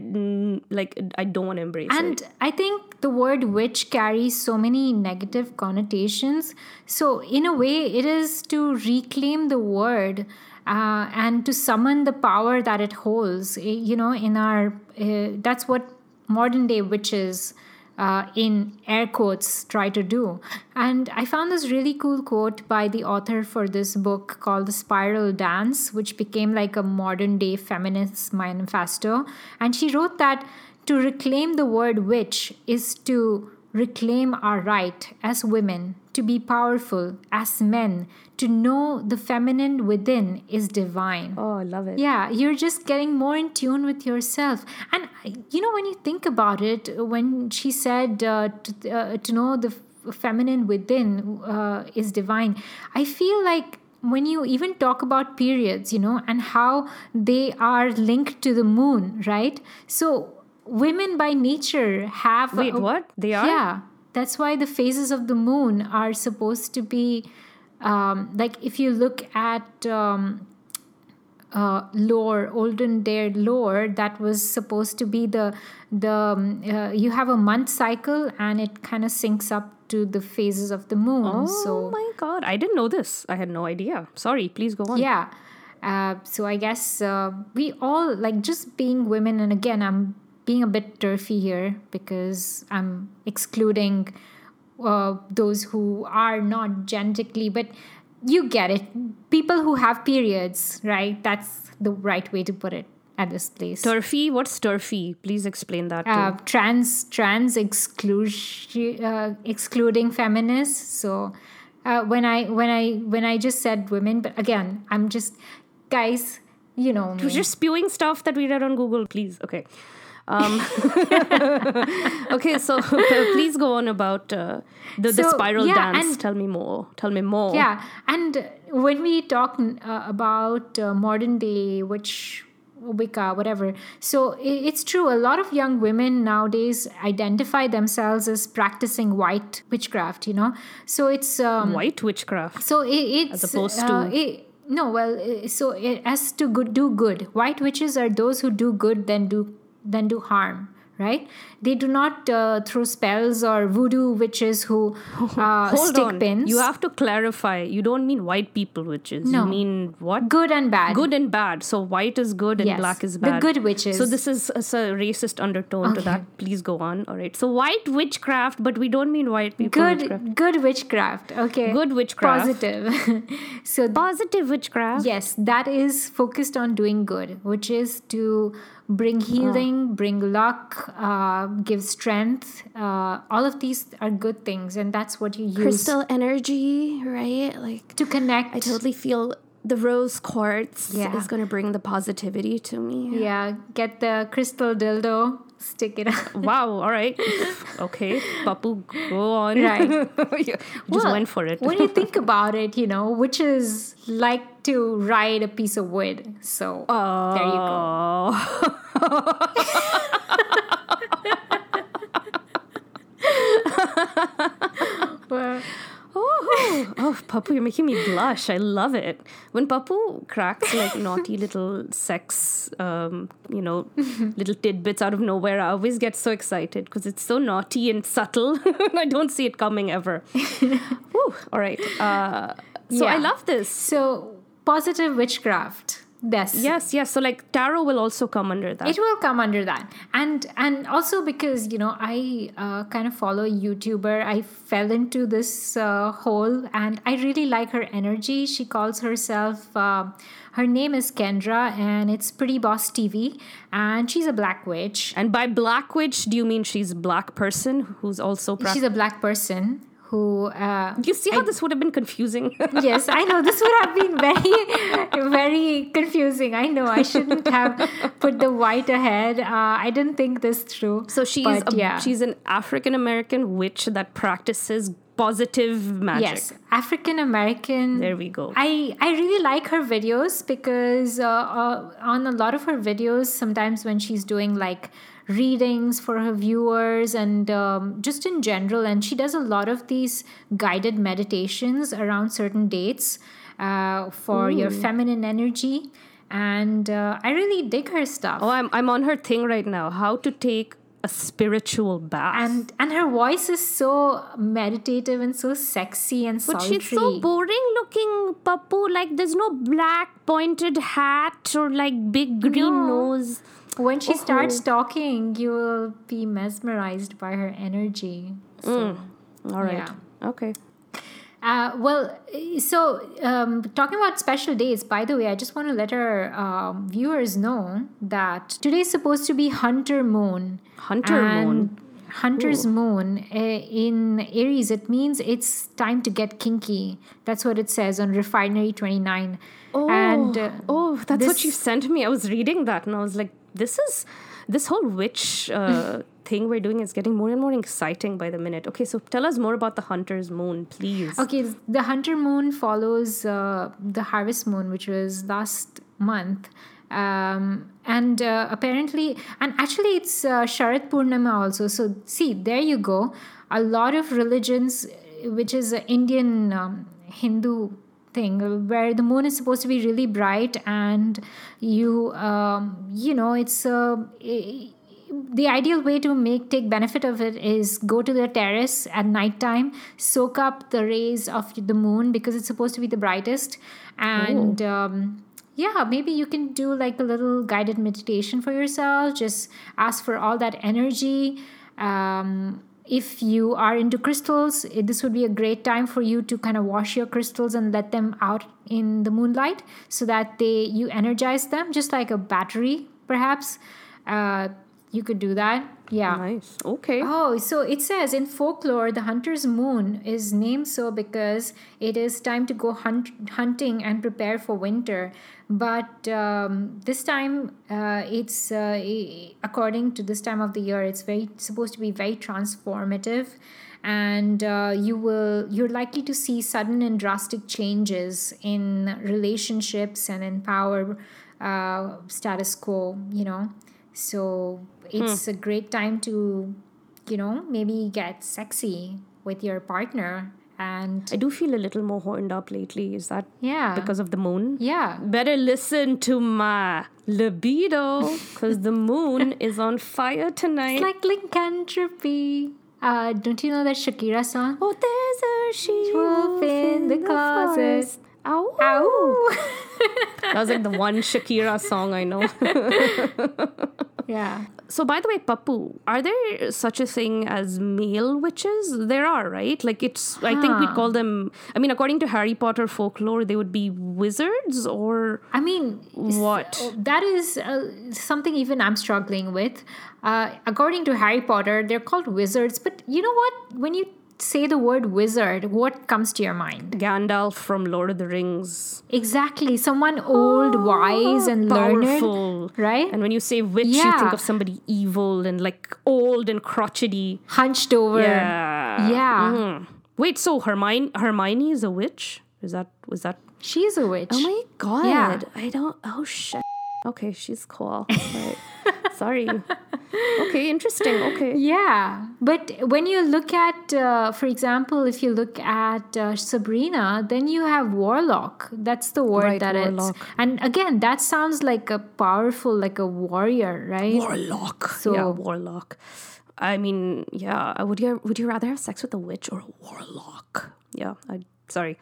like I don't want to embrace it. And it. I think the word witch carries so many negative connotations. So, in a way, it is to reclaim the word uh, and to summon the power that it holds. Eh, You know, in our, uh, that's what modern day witches. Uh, in air quotes, try to do. And I found this really cool quote by the author for this book called The Spiral Dance, which became like a modern day feminist manifesto. And she wrote that to reclaim the word witch is to reclaim our right as women to be powerful, as men, to know the feminine within is divine. Oh, I love it. Yeah, you're just getting more in tune with yourself. And you know, when you think about it, when she said uh, to, uh, to know the feminine within uh, is divine, I feel like when you even talk about periods, you know, and how they are linked to the moon, right? So women by nature have. Wait, a- what? They are? Yeah, that's why the phases of the moon are supposed to be um, like if you look at um, uh, lore, olden day lore, that was supposed to be the the um, uh, you have a month cycle and it kind of syncs up to the phases of the moon. Oh so my god, I didn't know this. I had no idea. Sorry, please go on. yeah. Uh, so I guess uh, we all like just being women, and again, I'm being a bit turfy here because I'm excluding uh, those who are not genetically, but you get it. People who have periods, right? That's the right way to put it at this place. Turfy? What's turfy? Please explain that uh, trans trans exclusion uh, excluding feminists so uh, when i when i when i just said women but again i'm just guys you know me. Just spewing stuff that we read on Google, please. Okay. Um, okay, so please go on about uh, the, the spiral yeah, dance. and- Tell me more. Tell me more. yeah and when we talk uh, about uh, modern day which wicca whatever so it's true a lot of young women nowadays identify themselves as practicing white witchcraft you know so it's um, White witchcraft. So it, it's As opposed uh, to- it, no, well, uh, so it, as to good, do good. White witches are those who do good, then do then do harm. Right? They do not uh, throw spells or voodoo witches who uh, Hold stick on. pins. You have to clarify. You don't mean white people witches. No. You mean what? good and bad. Good and bad. So white is good and Yes, black is bad. the good witches. So this is, is a racist undertone to that. Please go on. All right. So white witchcraft, but we don't mean white people witchcraft. good, good witchcraft. Okay. Good witchcraft. Positive. so Positive witchcraft. Yes, that is focused on doing good, which is to bring healing, bring luck, uh, give strength. Uh, all of these are good things, and that's what you use Crystal energy, right? Like to connect. I totally feel the rose quartz Yeah. is gonna bring the positivity to me. Yeah, get the crystal dildo, stick it up. Wow. All right. okay, Pappu, go on. Right. You Just Well, went for it. when you think about it, you know, witches like to ride a piece of wood. So there you go. Oh. Well, Oh, oh, Pappu, you're making me blush. I love it. When Pappu cracks like naughty little sex, um, you know, little tidbits out of nowhere, I always get so excited because it's so naughty and subtle. I don't see it coming ever. Whew, all right. Uh, so I love this. so positive witchcraft. Yes. Yes, yes. So like tarot will also come under that. it will come under that and and also because you know i uh, kind of follow a youtuber i fell into this uh, hole and i really like her energy she calls herself uh, her name is kendra and it's pretty boss tv and she's a black witch and by black witch, do you mean she's a black person who's also prac- she's a black person who uh, You see how this would have been confusing? yes i know. This would have been very very confusing. I know. I shouldn't have put the white ahead. Uh, i didn't think this through So she's but a, yeah. she's an African American witch that practices positive magic. Yes, African American. There we go. I, I really like her videos because uh, uh, on a lot of her videos, sometimes when she's doing like readings for her viewers and um, just in general, and she does a lot of these guided meditations around certain dates uh, for your feminine energy. And uh, I really dig her stuff. Oh, I'm I'm on her thing right now. How to take a spiritual bath. and and her voice is so meditative and so sexy and but sultry. But she's so boring looking, Pappu. Like there's no black pointed hat or like big green No. nose. When she starts Oh. talking, you will be mesmerized by her energy. So, mm. All right. Yeah. Okay. Uh, well, so um, talking about special days, by the way, I just want to let our um, viewers know that today is supposed to be Hunter Moon. Hunter moon. Hunter's moon uh, in Aries, it means it's time to get kinky. That's what it says on Refinery 29. Oh, and uh, oh, that's what you sent me. I was reading that and I was like, this is this whole witch uh, thing we're doing is getting more and more exciting by the minute. Okay, so tell us more about the hunter's moon, please. Okay, the hunter moon follows uh, the harvest moon, which was last month. Um, and uh, apparently, and actually, it's uh, Sharat Purnima also. So, see, there you go. A lot of religions, which is an Indian um, Hindu thing, where the moon is supposed to be really bright, and you, um, you know, it's uh, the ideal way to make take benefit of it is go to the terrace at nighttime soak up the rays of the moon because it's supposed to be the brightest. And um, yeah maybe you can do like a little guided meditation for yourself. Just ask for all that energy um, if you are into crystals it, this would be a great time for you to kind of wash your crystals and let them out in the moonlight so that they you energize them just like a battery perhaps uh, you could do that yeah Nice. Okay. Oh, so it says in folklore, the hunter's moon is named so because it is time to go hunt, hunting and prepare for winter. But um, this time, uh, it's uh, according to this time of the year, it's very supposed to be very transformative, and uh, you will you're likely to see sudden and drastic changes in relationships and in power uh, status quo. You know, so it's a great time to, you know, maybe get sexy with your partner. And I do feel a little more horned up lately. Is that yeah. because of the moon? yeah. Better listen to my libido because the moon is on fire tonight. It's like lycanthropy. Uh, don't you know that Shakira song? oh, there's a she Wolf in the closet. forest. Ow. Ow! That was like the one Shakira song I know. Yeah. so, by the way, Pappu, are there such a thing as male witches? There are, right? Like, it's, I think we'd call them, I mean, according to Harry Potter folklore, they would be wizards or I mean, What? that is uh, something even I'm struggling with. Uh, according to Harry Potter, they're called wizards, but you know what? When you say the word wizard, what comes to your mind? Gandalf from Lord of the Rings. Exactly. Someone old, wise, and Powerful. learned. Right? And when you say witch, you think of somebody evil and like old and crotchety. Hunched over. Yeah. Yeah. Mhm. Wait, so Hermione Hermione is a witch? Is that was that She's a witch. Oh my god. Yeah. I don't oh shit. Okay, she's cool. Sorry. Okay, interesting. Okay. Yeah, but when you look at, uh, for example, if you look at uh, Sabrina, then you have warlock. That's the word Right, that it's. warlock. And again, that sounds like a powerful, like a warrior, right? Warlock. So- yeah, warlock. I mean, yeah. Would you would you rather have sex with a witch or a warlock? Yeah. I sorry.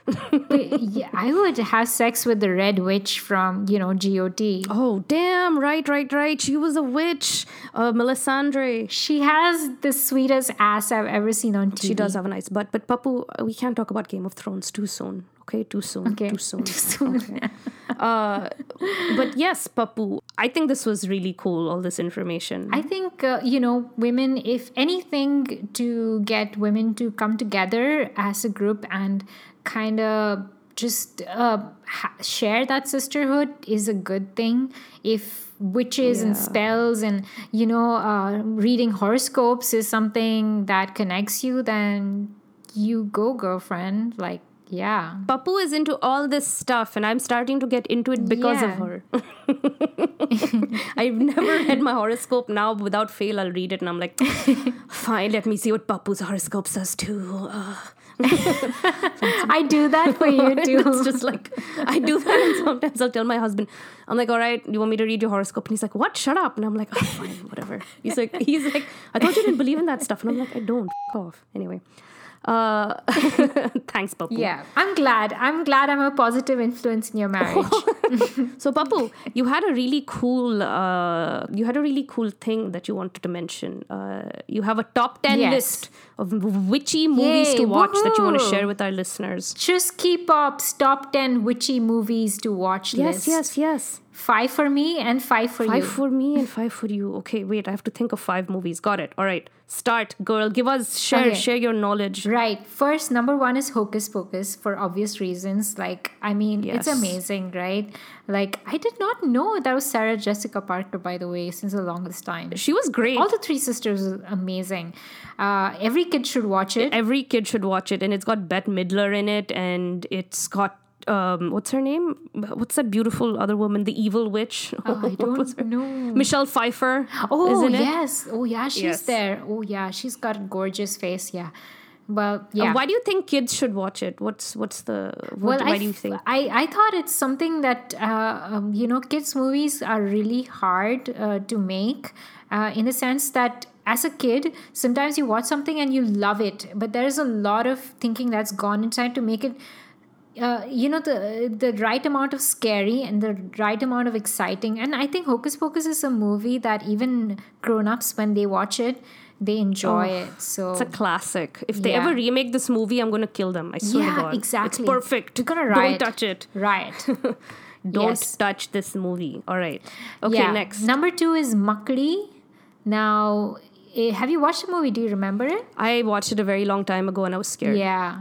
Yeah, I would have sex with the red witch from you know GOT. oh damn! Right, right, right. She was a witch. Uh, Melisandre. She has the sweetest ass I've ever seen on TV. She does have a nice butt, but Pappu, we can't talk about Game of Thrones too soon. Okay, too soon. Okay. Too soon. Too soon. Okay. uh, but yes, Pappu, I think this was really cool. All this information. I think, uh, you know, women, if anything, to get women to come together as a group and kind of just uh, ha- share that sisterhood is a good thing. If witches and spells and, you know, uh, reading horoscopes is something that connects you, then you go, girlfriend. Like, yeah. Pappu is into all this stuff, and I'm starting to get into it because of her. I've never read my horoscope. Now, without fail, I'll read it, and I'm like, fine, let me see what Pappu's horoscope says too. Uh, I do that for you too. it's just like I do that, and sometimes I'll tell my husband, I'm like, all right, you want me to read your horoscope? And he's like, what? Shut up. And I'm like, oh, fine, whatever. He's like, he's like, I thought you didn't believe in that stuff, and I'm like, I don't. F- off. Anyway, uh, thanks, Pappu. yeah, I'm glad. I'm glad I'm a positive influence in your marriage. So, Pappu, you had a really cool, uh, you had a really cool thing that you wanted to mention. Uh, you have a top ten Yes. list of witchy movies to Yay, watch that you want to share with our listeners. Just keep up top 10 witchy movies to watch Yes, list. yes, yes. Five for me and five for Five you. for me and five for you. Okay, wait, I have to think of five movies. Got it. All right, start, girl. Give us share, Okay. share your knowledge. Right. First, number one is Hocus Pocus for obvious reasons. Like, I mean, it's amazing, right? Like, I did not know that was Sarah Jessica Parker, by the way, since the longest time. She was great. All the three sisters was amazing. Uh, every kid should watch it. Every kid should watch it, and it's got Bette Midler in it, and it's got um, what's her name? What's that beautiful other woman, the evil witch? Oh, I What was her- don't know. Michelle Pfeiffer. Oh isn't it? yes. Oh yeah, she's Yes. there. Oh yeah, she's got a gorgeous face. Yeah. Well, Uh, yeah. Why do you think kids should watch it? What's what's the what, well, why I, do you think? I, I thought it's something that uh, um, you know kids movies are really hard uh, to make uh, in the sense that as a kid sometimes you watch something and you love it but there's a lot of thinking that's gone inside to make it uh, you know the the right amount of scary and the right amount of exciting and i think hocus pocus is a movie that even grown-ups when they watch it they enjoy it so Oh, It's a classic. If they Yeah. ever remake this movie, I'm gonna kill them. I swear Yeah, to God. exactly. It's perfect. You're gonna riot. Don't touch it. right Don't Yes. touch this movie. All right. Okay, Yeah. next. Number two is Makdee. Now, eh, have you watched the movie? Do you remember it? I watched it a very long time ago and I was scared. Yeah.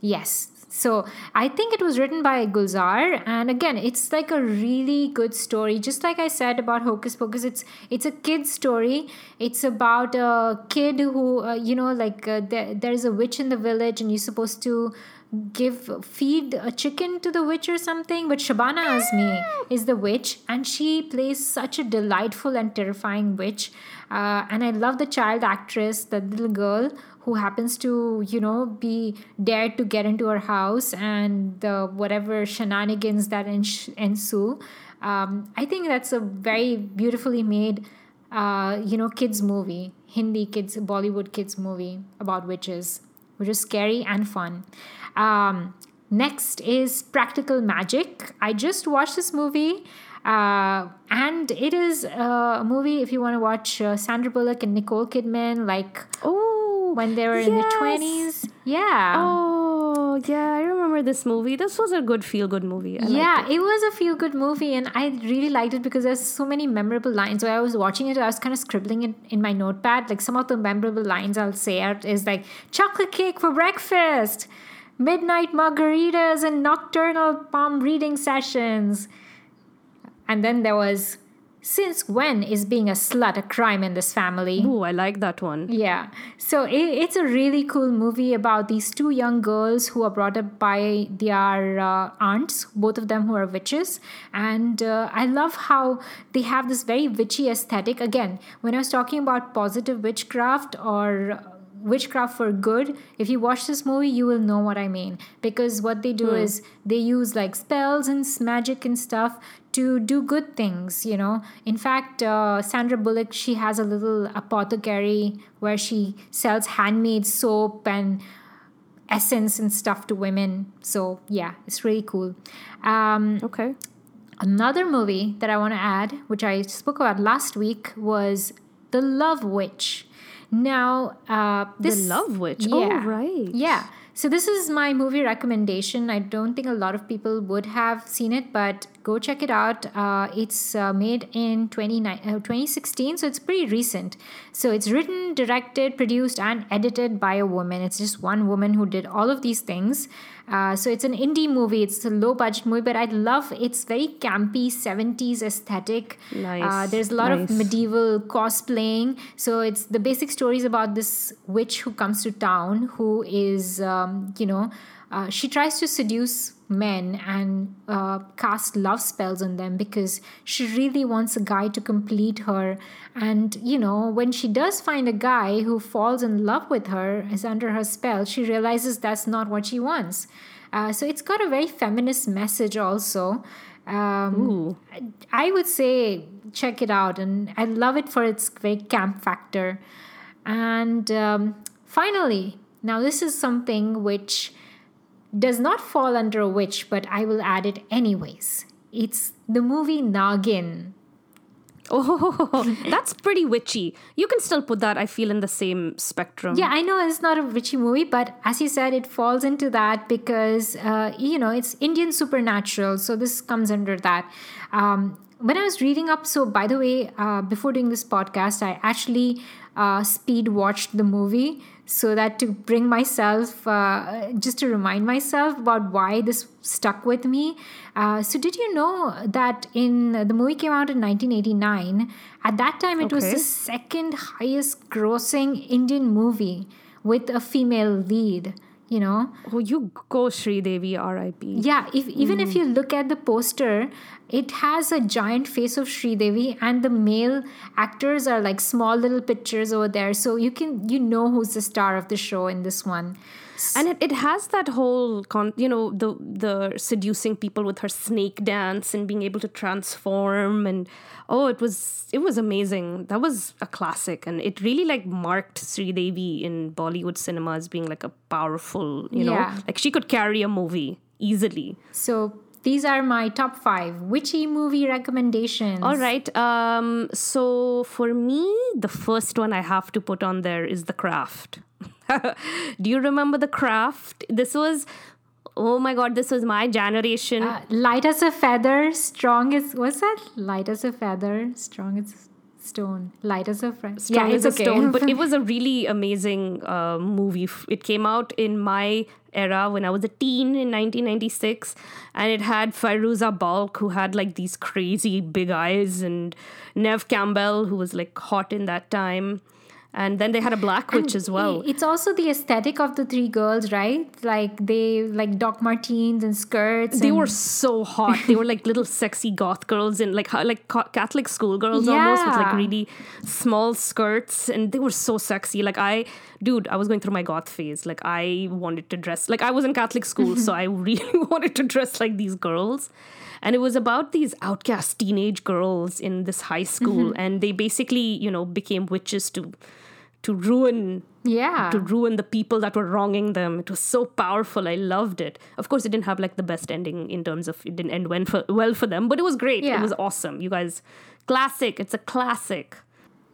Yes. So I think it was written by Gulzar, and again, it's like a really good story. Just like I said about Hocus Pocus, it's it's a kid's story. It's about a kid who, uh, you know, like uh, there, there's a witch in the village, and you're supposed to give feed a chicken to the witch or something. But Shabana Azmi is the witch, and she plays such a delightful and terrifying witch. Uh, and I love the child actress, the little girl who happens to you know be dared to get into her house and the whatever shenanigans that ens- ensue. Um, i think that's a very beautifully made uh, you know kids movie hindi kids bollywood kids movie about witches which is scary and fun. Um, next is practical magic. I just watched this movie uh, and it is a movie if you want to watch uh, sandra bullock and nicole kidman like Oh, when they were in the 20s. Yeah. Oh, yeah, I remember this movie. This was a good feel good movie. I yeah, it. was a feel good movie, and I really liked it because there's so many memorable lines. While I was watching it, I was kind of scribbling it in my notepad. Like some of the memorable lines I'll say out is like chocolate cake for breakfast, midnight margaritas, and nocturnal palm reading sessions. And then there was since when is being a slut a crime in this family? Ooh, I like that one. Yeah. So it, it's a really cool movie about these two young girls who are brought up by their uh, aunts, both of them who are witches. And uh, I love how they have this very witchy aesthetic. Again, when I was talking about positive witchcraft or witchcraft for good if you watch this movie you will know what i mean because what they do is they use like spells and magic and stuff to do good things you know in fact uh, sandra bullock she has a little apothecary where she sells handmade soap and essence and stuff to women so yeah it's really cool um, Okay. Another movie that I want to add, which I spoke about last week, was The Love Witch. Now, uh, this The Love Witch. Oh, right. Yeah. So this is my movie recommendation. I don't think a lot of people would have seen it, but go check it out. Uh, it's uh, made in 29, uh, 2016, so it's pretty recent. So it's written, directed, produced, and edited by a woman. It's just one woman who did all of these things. Uh, so it's an indie movie. It's a low budget movie, but I love its very campy 70s aesthetic. Nice, Uh, there's a lot nice. of medieval cosplaying. So it's the basic stories about this witch who comes to town, who is, um, you know, uh, she tries to seduce men and uh, cast love spells on them because she really wants a guy to complete her. And, you know, when she does find a guy who falls in love with her, is under her spell, she realizes that's not what she wants. Uh, so it's got a very feminist message also. Um. I would say check it out, and I love it for its very camp factor. And um, finally, now this is something which does not fall under a witch, but I will add it anyways. It's the movie Nagin. Oh, that's pretty witchy. You can still put that, I feel, in the same spectrum. Yeah, I know it's not a witchy movie, but as you said, it falls into that because, uh, you know, it's Indian supernatural. So this comes under that. Um, when I was reading up, so by the way, uh, before doing this podcast, I actually uh, speed watched the movie so that to bring myself, uh, just to remind myself about why this stuck with me. Uh, so, did you know that in the movie came out in 1989? At that time, it was the second highest grossing Indian movie with a female lead, you know? Oh, you go, Sridevi, R.I.P. Yeah, if, even if you look at the poster, it has a giant face of Sridevi and the male actors are like small little pictures over there. So you can you know who's the star of the show in this one. and it, it has that whole con you know the the seducing people with her snake dance and being able to transform and oh it was it was amazing that was a classic and it really like marked Sridevi in Bollywood cinema as being like a powerful you know Yeah. like she could carry a movie easily So these are my top five witchy movie recommendations. all right um so for me the first one I have to put on there is The Craft do you remember The Craft this was oh my god this was my generation Uh, light as a feather, strong as what's that? Light as a feather, strong as stone. Light as a friend. strong yeah, as it's a okay. stone. But it was a really amazing uh, movie. It came out in my era when I was a teen in 1996, and it had Fairuza Balk, who had like these crazy big eyes, and Neve Campbell, who was like hot in that time. And then they had a black witch as well. It's also the aesthetic of the three girls, right? Like they like Doc Martens and skirts. They and- were so hot. They were like little sexy goth girls and like like ca- Catholic schoolgirls almost with like really small skirts, and they were so sexy. Like I, dude, I was going through my goth phase. Like I wanted to dress like I was in Catholic school, so I really wanted to dress like these girls. And it was about these outcast teenage girls in this high school, mm-hmm. and they basically, you know, became witches to to ruin yeah. to ruin the people that were wronging them. It was so powerful. I loved it. Of course, it didn't have like the best ending in terms of it didn't end well for, well for them, but it was great. Yeah. It was awesome. You guys, classic. It's a classic.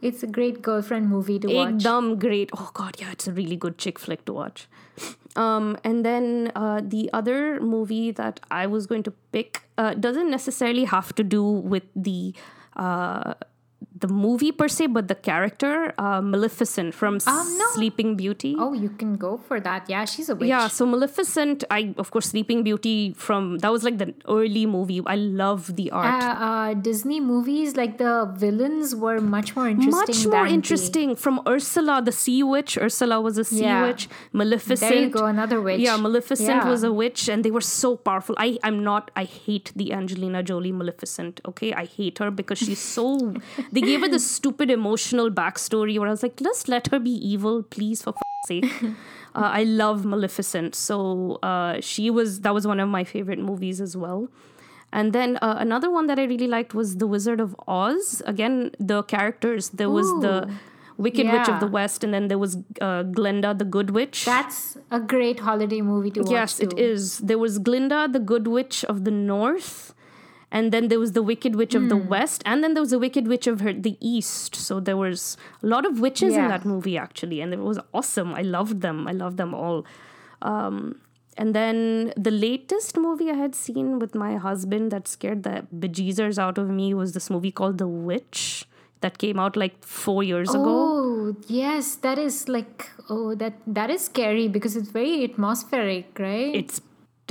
It's a great girlfriend movie to watch. Ekdam great. Oh god, yeah, it's a really good chick flick to watch. Um, and then uh, the other movie that I was going to pick uh, doesn't necessarily have to do with the uh, the movie per se, but the character uh, Maleficent from Um, no. Sleeping Beauty. Oh, you can go for that. Yeah, she's a witch. Yeah, so Maleficent, I of course Sleeping Beauty from that was like the early movie. I love the Uh, art. uh, Disney movies, like the villains were much more interesting. Much more than the- interesting. From Ursula, the sea witch. Ursula was a sea Yeah. witch. Maleficent. There you go, another witch. Yeah, Maleficent Yeah. was a witch, and they were so powerful. I, I'm not. I hate the Angelina Jolie Maleficent. Okay, I hate her because she's so. they gave her this stupid emotional backstory where I was like, just let her be evil, please, for f- sake. Uh, I love Maleficent, so uh, she was. That was one of my favorite movies as well. And then uh, another one that I really liked was The Wizard of Oz. Again, the characters. There was the Ooh. Wicked Witch of the West, and then there was uh, Glinda the Good Witch. That's a great holiday movie to watch. yes, it is. There was Glinda the Good Witch of the North, and then there was the Wicked Witch of the Hmm. West, and then there was the Wicked Witch of her, the East. So there was a lot of witches in that movie actually, and it was awesome. I loved them. I loved them all. Um, and then the latest movie I had seen with my husband that scared the bejesus out of me was this movie called The Witch that came out like four years ago. Oh yes, that is like oh that that is scary because it's very atmospheric, right? It's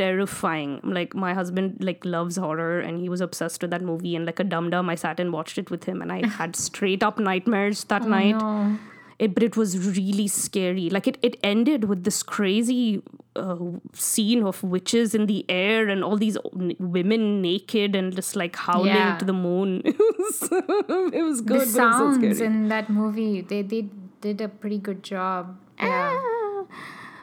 terrifying. Like my husband like loves horror and he was obsessed with that movie and like a dum dum I sat and watched it with him and I had straight up nightmares that night. no. It, but it was really scary. Like it, it ended with this crazy uh, scene of witches in the air and all these women naked and just like howling Yeah. to the moon. It was, it was good, the but it was so sounds in that movie they they did a pretty good job. Yeah.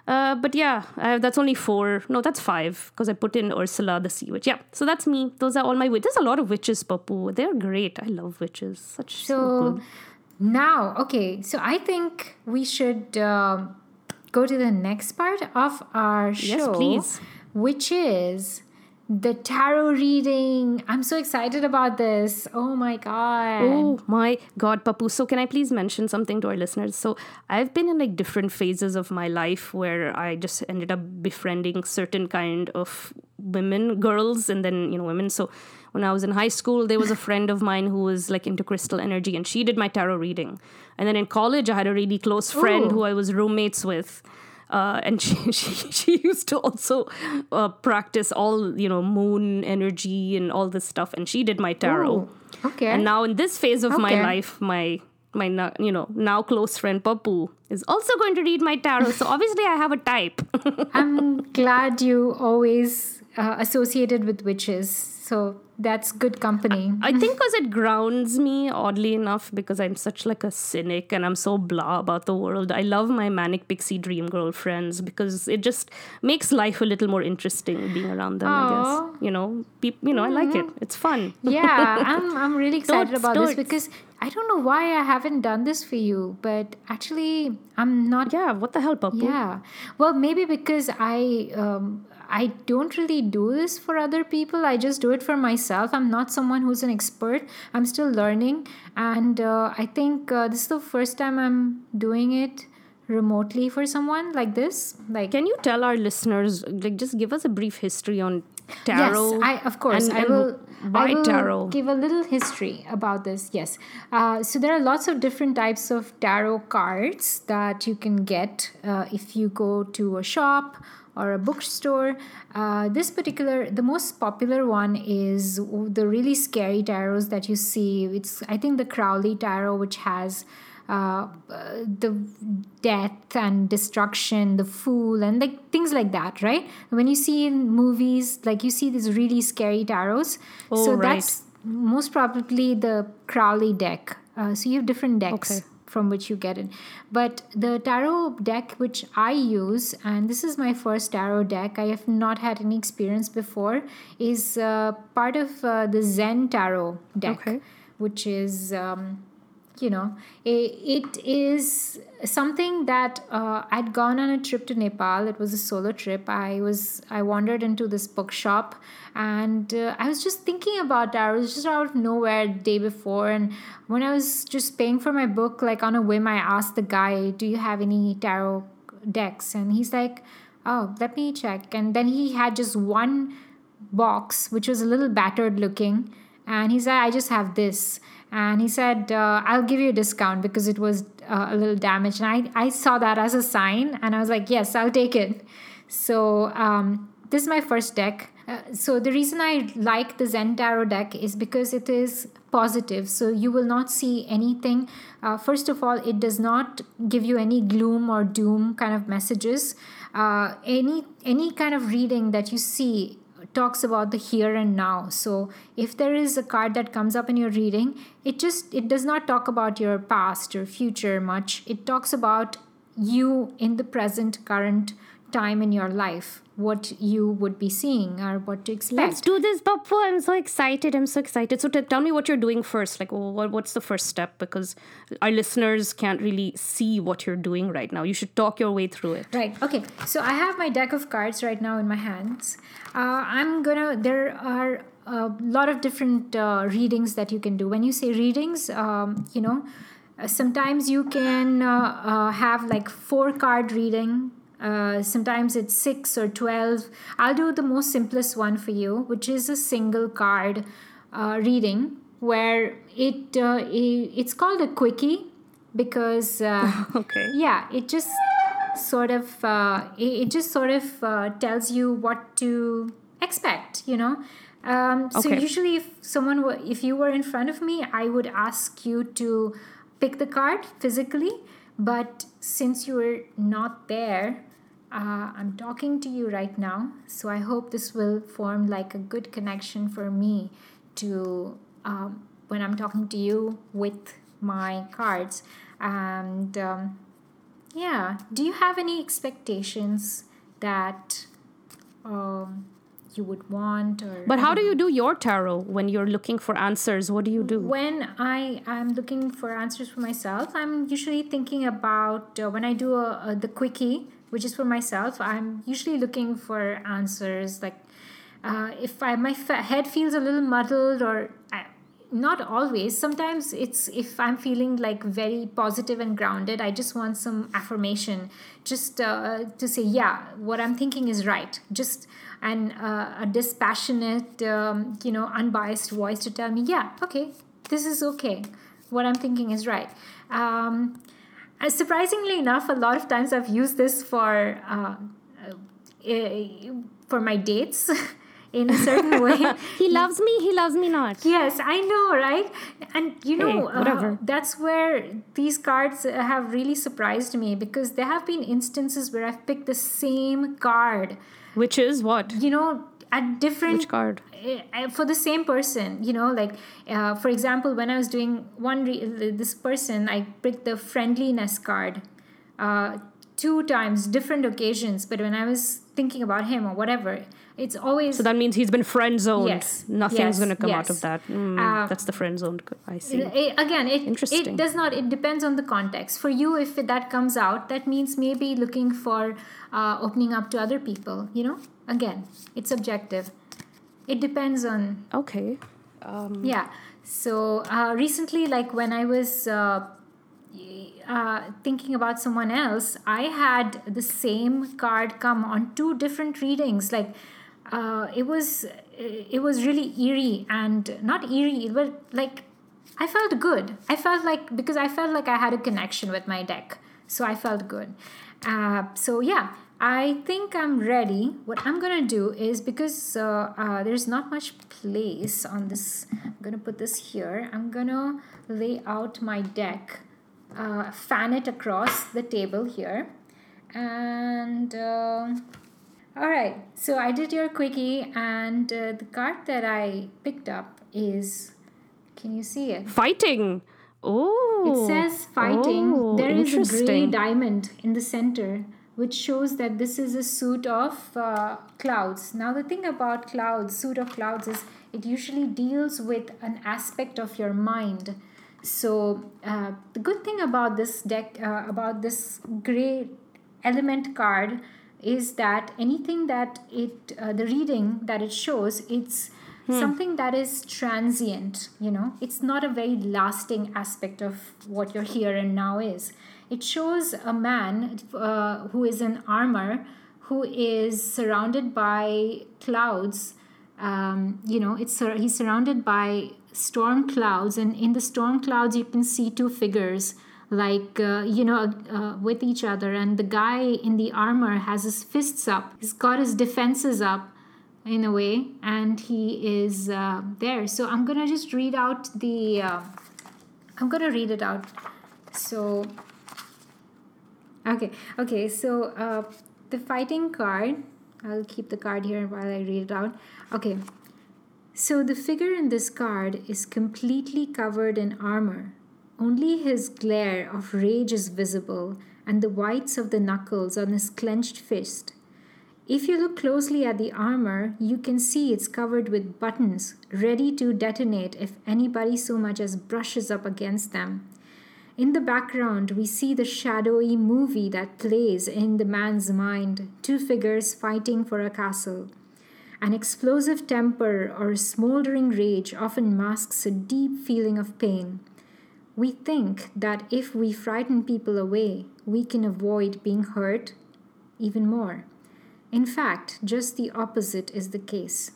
Uh, but yeah, uh, that's only four. No, that's five because I put in Ursula the Sea Witch. Yeah, so that's me. Those are all my witches. There's a lot of witches, Pappu. They're great. I love witches. Such so, So now, okay, so I think we should um, go to the next part of our show. Yes, please. Which is the tarot reading. I'm so excited about this. Oh my god. Oh my God, Pappu. So can I please mention something to our listeners? So I've been in like different phases of my life where I just ended up befriending certain kind of women, girls, and then you know women. So when I was in high school, there was a friend of mine who was like into crystal energy, and she did my tarot reading. And then in college, I had a really close friend Ooh. who I was roommates with. Uh, and she, she she used to also uh, practice all you know moon energy and all this stuff, and she did my tarot. Ooh, okay. And now in this phase of my life, my my you know now close friend Pappu is also going to read my tarot. so obviously I have a type. I'm glad you always uh, associated with witches. So that's good company. I think because it grounds me oddly enough because I'm such like a cynic and I'm so blah about the world. I love my manic pixie dream girl friends because it just makes life a little more interesting being around them. I guess you know, peop- you know, I like it. It's fun. yeah, I'm I'm really excited Totes, about this because I don't know why I haven't done this for you, but actually I'm not Yeah, what the hell, Pappu? Yeah. Well, maybe because I um, I don't really do this for other people. I just do it for myself. I'm not someone who's an expert. I'm still learning, and uh, I think uh, this is the first time I'm doing it remotely for someone like this. Like Can you tell our listeners, like, just give us a brief history on tarot? Yes, I of course and- I will. Why tarot? give a little history about this. Yes, uh, so there are lots of different types of tarot cards that you can get uh, if you go to a shop or a bookstore. Uh, this particular, the most popular one is the really scary tarots that you see. It's I think the Crowley tarot, which has uh, the death and destruction, the fool, and like things like that, right? When you see in movies, like you see these really scary tarots. Oh, so right. that's most probably the Crowley deck. Uh, so you have different decks. Okay. From which you get it. But the tarot deck which I use, and this is my first tarot deck, I have not had any experience before, is uh, part of uh, the Zen tarot deck, Okay. which is um, you know it is something that uh, i'd gone on a trip to nepal it was a solo trip i was i wandered into this bookshop and uh, i was just thinking about that i was just out of nowhere the day before and when i was just paying for my book like on a whim i asked the guy do you have any tarot decks and he's like oh, let me check. And then he had just one box, which was a little battered looking. And he said, I just have this. And he said, uh, I'll give you a discount because it was uh, a little damaged. And I, I saw that as a sign and I was like, yes, I'll take it. So um, this is my first deck. Uh, so the reason I like the Zen Tarot deck is because it is positive. So you will not see anything. Uh, first of all, it does not give you any gloom or doom kind of messages. Uh, any any kind of reading that you see talks about the here and now. So if there is a card that comes up in your reading it just it does not talk about your past or future much. It talks about you in the present current time in your life what you would be seeing or what to expect Let's do this, Pappu. I'm so excited. I'm so excited. So t- tell me what you're doing first. Like, wh- what, what's the first step? Because our listeners can't really see what you're doing right now. You should talk your way through it. Right. Okay. So I have my deck of cards right now in my hands. Uh, I'm gonna. There are a lot of different uh, readings that you can do. When you say readings, um, you know, sometimes you can uh, uh, have like four card reading. Uh, sometimes it's six or twelve. I'll do the most simplest one for you, which is a single card uh, reading, where it uh, it's called a quickie because uh, Okay. yeah it just sort of uh, it, just sort of uh, tells you what to expect you know um, so Okay. usually if someone were if you were in front of me i would ask you to pick the card physically but since you were not there uh, i'm talking to you right now so i hope this will form like a good connection for me to um, when i'm talking to you with my cards and um, yeah do you have any expectations that um, you would want or But how do you do your tarot when you're looking for answers? What do you do? when i am looking for answers for myself i'm usually thinking about uh, when i do a, a, the quickie which is for myself i'm usually looking for answers like uh, if I, my head feels a little muddled or uh, not always. Sometimes it's if i'm feeling like very positive and grounded i just want some affirmation. Just uh, to say yeah what i'm thinking is right. Just and uh, a dispassionate um, you know unbiased voice to tell me yeah okay this is okay. What i'm thinking is right. Um, uh, surprisingly enough a lot of times i've used this for uh, uh, for my dates in a certain way He loves me, he loves me not. Yes, I know, right? And you know, Hey, whatever. uh, that's where these cards have really surprised me because there have been instances where I've picked the same card, Which is what? you know, at different Which card? Uh, for the same person you know like uh, for example when i was doing one re- this person i picked the friendliness card uh, two times different occasions but when i was thinking about him or whatever it's always So that means he's been friend zoned. Yes, Nothing's yes, going to come out of that. Mm, Uh, that's the friend zoned. I see. it- again it, Interesting. it does not it depends on the context for you if that comes out that means maybe looking for uh, opening up to other people you know again it's subjective it depends on Okay. Um, yeah. So uh, recently like when i was uh, uh, thinking about someone else i had the same card come on two different readings. Like uh, it was it was really eerie and not eerie but like i felt good. I felt like because i felt like i had a connection with my deck. So i felt good. Uh, so yeah i think i'm ready what i'm gonna do is because uh, uh, there's not much place on this i'm gonna put this here i'm gonna lay out my deck uh, fan it across the table here and uh, all right so i did your quickie and uh, the card that i picked up is can you see it Fighting. Oh. it says fighting. Oh, there is a gray diamond in the center, which shows that this is a suit of uh, clouds. Now, the thing about clouds, suit of clouds, is it usually deals with an aspect of your mind. So, uh, the good thing about this deck, uh, about this gray element card, is that anything that it, uh, the reading that it shows, it's something that is transient you know it's not a very lasting aspect of what your here and now is it shows a man uh, who is in armor who is surrounded by clouds. Um, you know, it's he's surrounded by storm clouds, and in the storm clouds, you can see two figures like uh, you know uh, with each other and the guy in the armor has his fists up he's got his defenses up in a way and he is uh, there so i'm gonna just read out the uh, i'm gonna read it out so okay okay so uh, the fighting card i'll keep the card here while i read it out okay so the figure in this card is completely covered in armor only his glare of rage is visible, and the whites of the knuckles on his clenched fist. If you look closely at the armor, you can see it's covered with buttons, ready to detonate if anybody so much as brushes up against them. In the background, we see the shadowy movie that plays in the man's mind two figures fighting for a castle. An explosive temper or smoldering rage often masks a deep feeling of pain. We think that if we frighten people away, we can avoid being hurt even more. In fact, just the opposite is the case.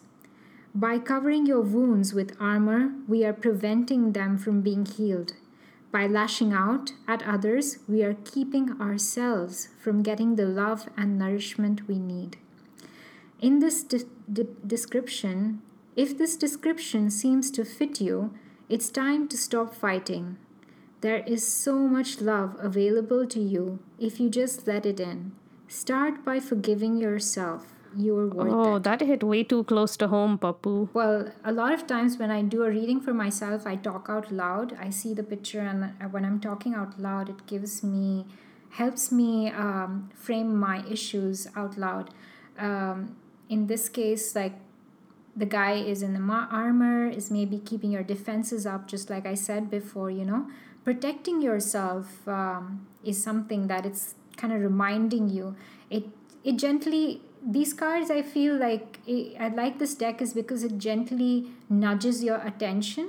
By covering your wounds with armor, we are preventing them from being healed. By lashing out at others, we are keeping ourselves from getting the love and nourishment we need. In this de- de- description, if this description seems to fit you, it's time to stop fighting there is so much love available to you if you just let it in. Start by forgiving yourself. You're worth Oh, it. that hit way too close to home, Pappu. Well, a lot of times when I do a reading for myself, I talk out loud. I see the picture, and uh, when I'm talking out loud, it gives me, helps me um, frame my issues out loud. Um, in this case, like the guy is in the ma- armor, is maybe keeping your defenses up, just like I said before, you know protecting yourself um, is something that it's kind of reminding you it it gently these cards i feel like i like this deck is because it gently nudges your attention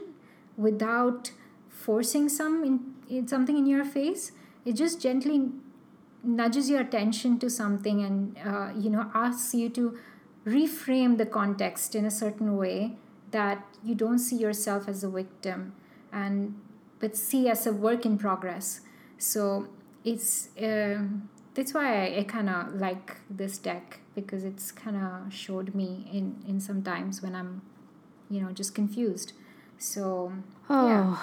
without forcing some in, in something in your face it just gently nudges your attention to something and uh, you know asks you to reframe the context in a certain way that you don't see yourself as a victim and but see as a work in progress. So it's um, that's why I, I kind of like this deck because it's kind of showed me in in some times when I'm, you know, just confused. So Oh, yeah.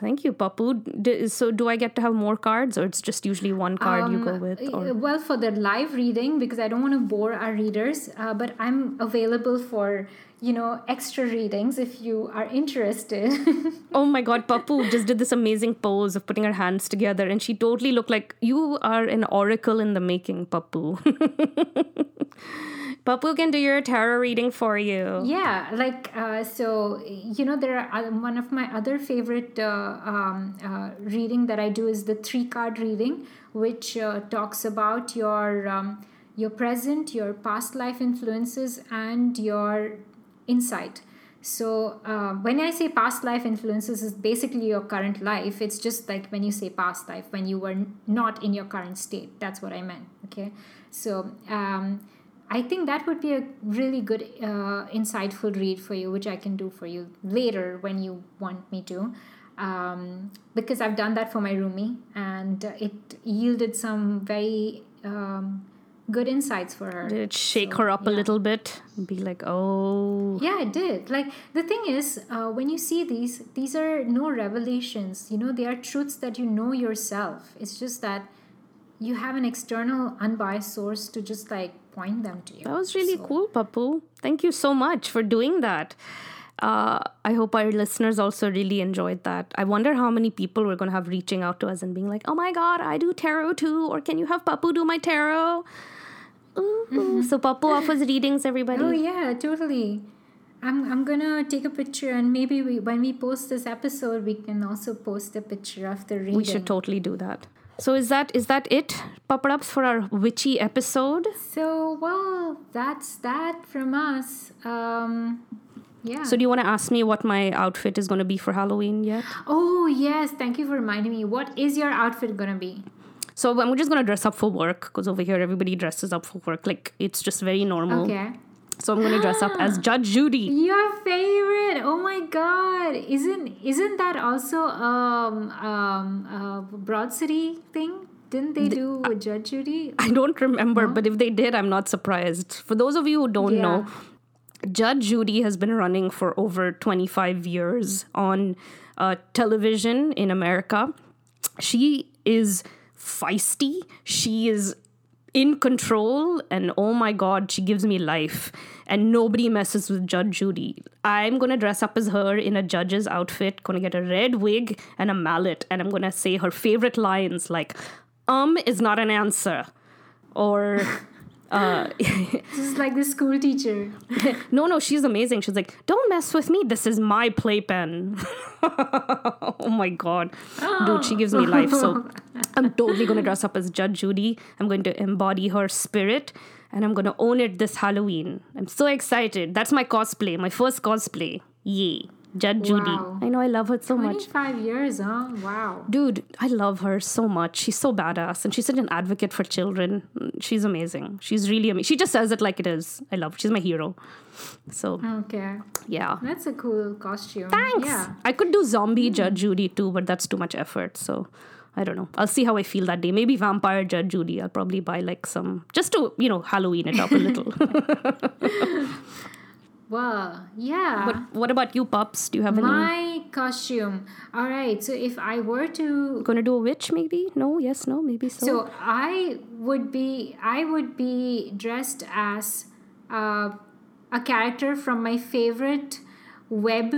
thank you, Pappu. D- so, do I get to have more cards, or it's just usually one card you go Um, with? uh, Or Well, for the live reading, because I don't want to bore our readers, uh, but I'm available for you know extra readings if you are interested. oh my God, Pappu just did this amazing pose of putting her hands together, and she totally looked like you are an oracle in the making, Pappu. Pappu can do your tarot reading for you. yeah, like uh, so you know there are uh, one of my other favorite uh, um, uh, reading that I do is the three card reading, which uh, talks about your um, your present, your past life influences, and your insight. So uh, when I say past life influences, is basically your current life. It's just like when you say past life, when you were not in your current state. That's what I meant. Okay, so. Um, I think that would be a really good, uh, insightful read for you, which I can do for you later when you want me to. Um, because I've done that for my roomie and it yielded some very um, good insights for her. Did it shake So, her up a little bit? Be like, oh. Yeah, it did. Like the thing is, uh, when you see these, these are no revelations. You know, they are truths that you know yourself. It's just that you have an external, unbiased source to just like point them to you. That was really So- cool, Pappu. Thank you so much for doing that. Uh, I hope our listeners also really enjoyed that. I wonder how many people we're going to have reaching out to us and being like, oh my God, I do tarot too. Or can you have Pappu do my tarot? Ooh. So Pappu offers readings, everybody. Oh yeah, totally. I'm I'm gonna take a picture and maybe we when we post this episode we can also post a picture of the reading. We should totally do that. So is that is that it, Papadups, for our witchy episode? So well, that's that from us. Um, yeah. So do you want to ask me what my outfit is going to be for Halloween yet? oh yes, thank you for reminding me. What is your outfit gonna be? So I'm just gonna dress up for work because over here everybody dresses up for work. Like it's just very normal. Okay. So I'm gonna dress up as Judge Judy. Your favorite? Oh my god! Isn't isn't that also um um a Broad City thing? Didn't they do with Judge Judy? I don't remember, but if they did, I'm not surprised. For those of you who don't Yeah. know, Judge Judy has been running for over 25 years on uh, television in America. She is feisty. She is in control, and oh my god, she gives me life. And nobody messes with Judge Judy. I'm gonna dress up as her in a judge's outfit, gonna get a red wig and a mallet, and I'm gonna say her favorite lines like, um is not an answer. Or Uh, this is like the school teacher. no, no, she's amazing. She's like, don't mess with me. This is my playpen. oh my god, dude, she gives me life. So I'm totally gonna dress up as Judge Judy. I'm going to embody her spirit, and I'm gonna own it this Halloween. I'm so excited. That's my cosplay, my first cosplay. Yay, Judge Judy. Wow. I know I love her so much. 25 years, huh? Wow. Dude, I love her so much. She's so badass and she's such an advocate for children. She's amazing. She's really amazing. She just says it like it is. I love. She's my hero. So, Okay. yeah. That's a cool costume. Thanks. Yeah. I could do zombie Judge Judy too, but that's too much effort. So I don't know. I'll see how I feel that day. Maybe vampire Judge Judy. I'll probably buy like some just to, you know, Halloween it up a little. Well, yeah. but what about you, pups? Do you have any My costume. All right. So if I were to gonna do a witch maybe? No, yes, no, maybe so. So I would be I would be dressed as uh, a character from my favorite web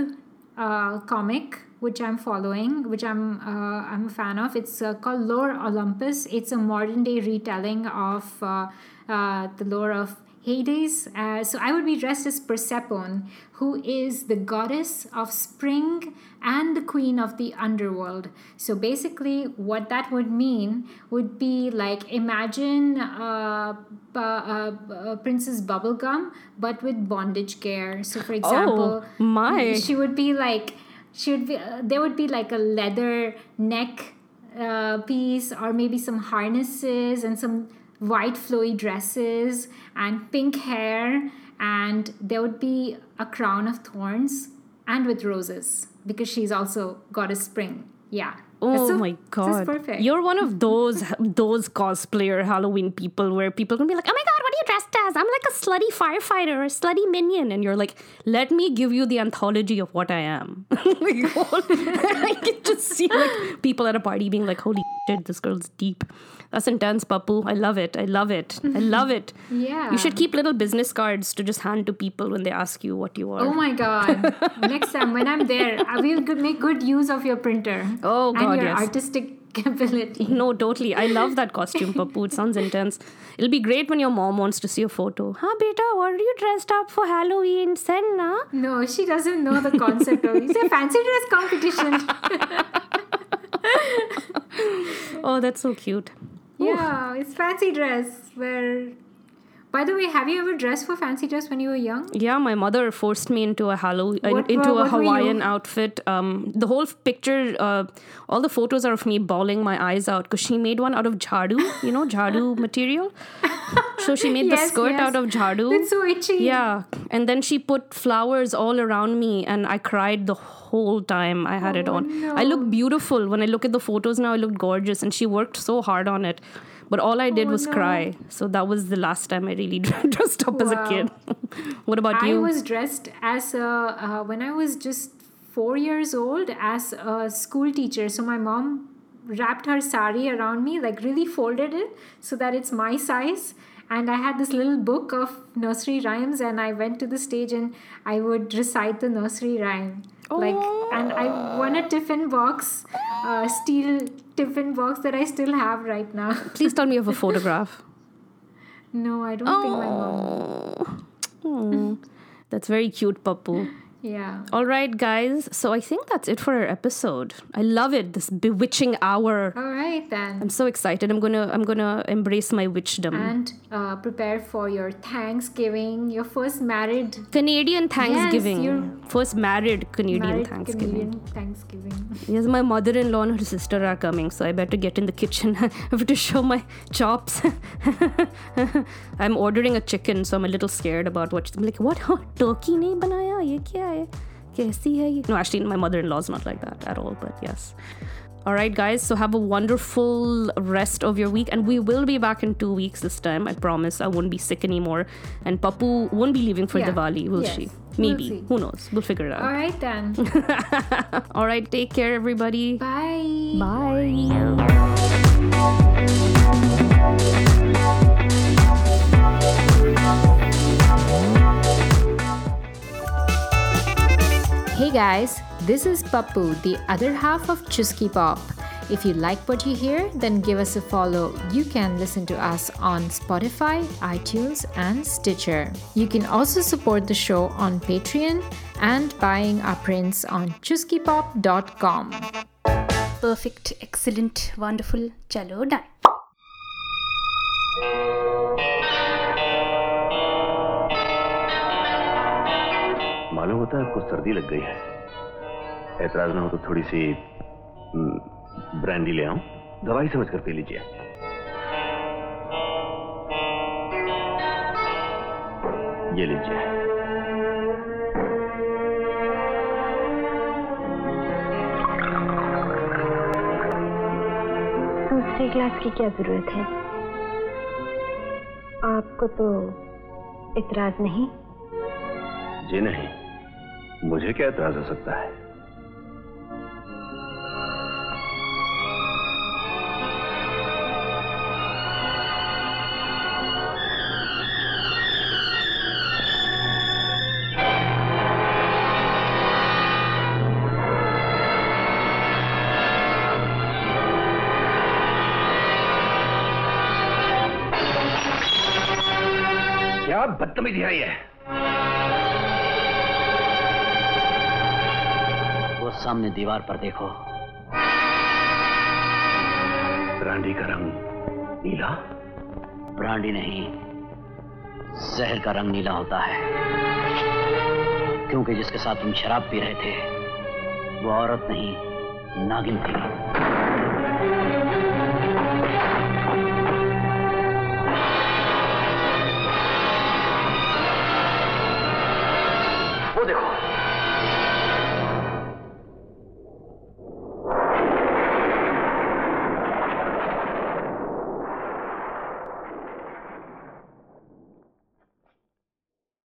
uh, comic, which I'm following, which I'm uh, I'm a fan of. It's uh, called Lore Olympus. It's a modern day retelling of uh, uh, the lore of Hades. Uh, so I would be dressed as Persephone, who is the goddess of spring and the queen of the underworld. So basically, what that would mean would be like imagine uh, uh, uh, Princess Bubblegum, but with bondage gear. So, for example, Oh, my. she would be like, she would be, uh, there would be like a leather neck uh, piece, or maybe some harnesses and some white flowy dresses and pink hair, and there would be a crown of thorns and with roses because she's also goddess spring. Yeah. Oh So, my This god! is perfect. You're one of those those cosplayer Halloween people where people can be like, "Oh my god, what are you dressed as?" I'm like a slutty firefighter or a slutty minion, and you're like, "Let me give you the anthology of what I am." I can just see like people at a party being like, "Holy shit, this girl's deep." That's intense, Pappu. I love it. I love it. I love it. Yeah. You should keep little business cards to just hand to people when they ask you what you are. Oh my god! Next time when I'm there, I will make good use of your printer. Oh, God, And your yes. artistic ability. No, totally. I love that costume, Pappu. It sounds intense. It'll be great when your mom wants to see a photo. Huh, beta, what are you dressed up for Halloween? Send na? No, she doesn't know the concept of it's a fancy dress competition. Oh, that's so cute. Yeah, it's fancy dress where by the way, have you ever dressed for fancy dress when you were young? Yeah, my mother forced me into a Halloween, What into were- a what? Hawaiian outfit. Um, the whole picture, uh, all the photos are of me bawling my eyes out because she made one out of jhadu, you know, jhadu material. So she made the skirt yes. out of jhadu. It's so itchy. Yeah, and then she put flowers all around me, and I cried the whole time I had it Oh, on. I look beautiful when I look at the photos now. I look gorgeous, and she worked so hard on it. But all I did Oh, was no. cry. So that was the last time I really dressed up as a kid. what about I you? I was dressed as a uh, when I was just four years old as a school teacher. So my mom wrapped her sari around me, like really folded it so that it's my size. And I had this little book of nursery rhymes, and I went to the stage and I would recite the nursery rhyme. Like, and I won a tiffin box, uh, steel tiffin box that I still have right now. Please tell me of a photograph. no, I don't think my mom. Oh, that's very cute, Pappu. Yeah. All right, guys. So I think that's it for our episode. I love it. This bewitching hour. All right then. I'm so excited. I'm gonna I'm gonna embrace my witchdom. and uh, prepare for your Thanksgiving, your first married Canadian Thanksgiving. you're- First married Canadian married Thanksgiving. Canadian Thanksgiving. Yes, my mother-in-law and her sister are coming, so I better get in the kitchen. I have to show my chops. I'm ordering a chicken, so I'm a little scared about what. I'm like, what? Huh, turkey नहीं बनाया? ये क्या है? no, actually, my mother-in-law is not like that at all. But yes. All right, guys, so have a wonderful rest of your week. And we will be back in two weeks this time. I promise I won't be sick anymore. And Pappu won't be leaving for yeah. Diwali, will yes. she? Maybe. We'll Who knows? We'll figure it out. All right, then. All right, take care, everybody. Bye. Bye. Bye. Hey guys, this is Pappu, the other half of Chuski Pop. If you like what you hear, then give us a follow. You can listen to us on Spotify, iTunes, and Stitcher. You can also support the show on Patreon and buying our prints on chuskipop.com. Perfect, excellent, wonderful. Chalo, done. मालूम होता है आपको सर्दी लग गई है। ऐतराज ना हो तो थोड़ी सी हम्म, ब्रांडी ले आऊँ। दवाई समझ कर पी लीजिए। ये लीजिए। दूसरे ग्लास की क्या ज़रूरत है? आपको तो इतराज नहीं? जी नहीं। मुझे क्या एतराज़ हो सकता है? बदतमीजी है सामने दीवार पर देखो। ब्रांडी का रंग नीला? ब्रांडी नहीं जहर का रंग नीला होता है। क्योंकि जिसके साथ तुम शराब पी रहे थे वो औरत नहीं नागिन थी। वो देखो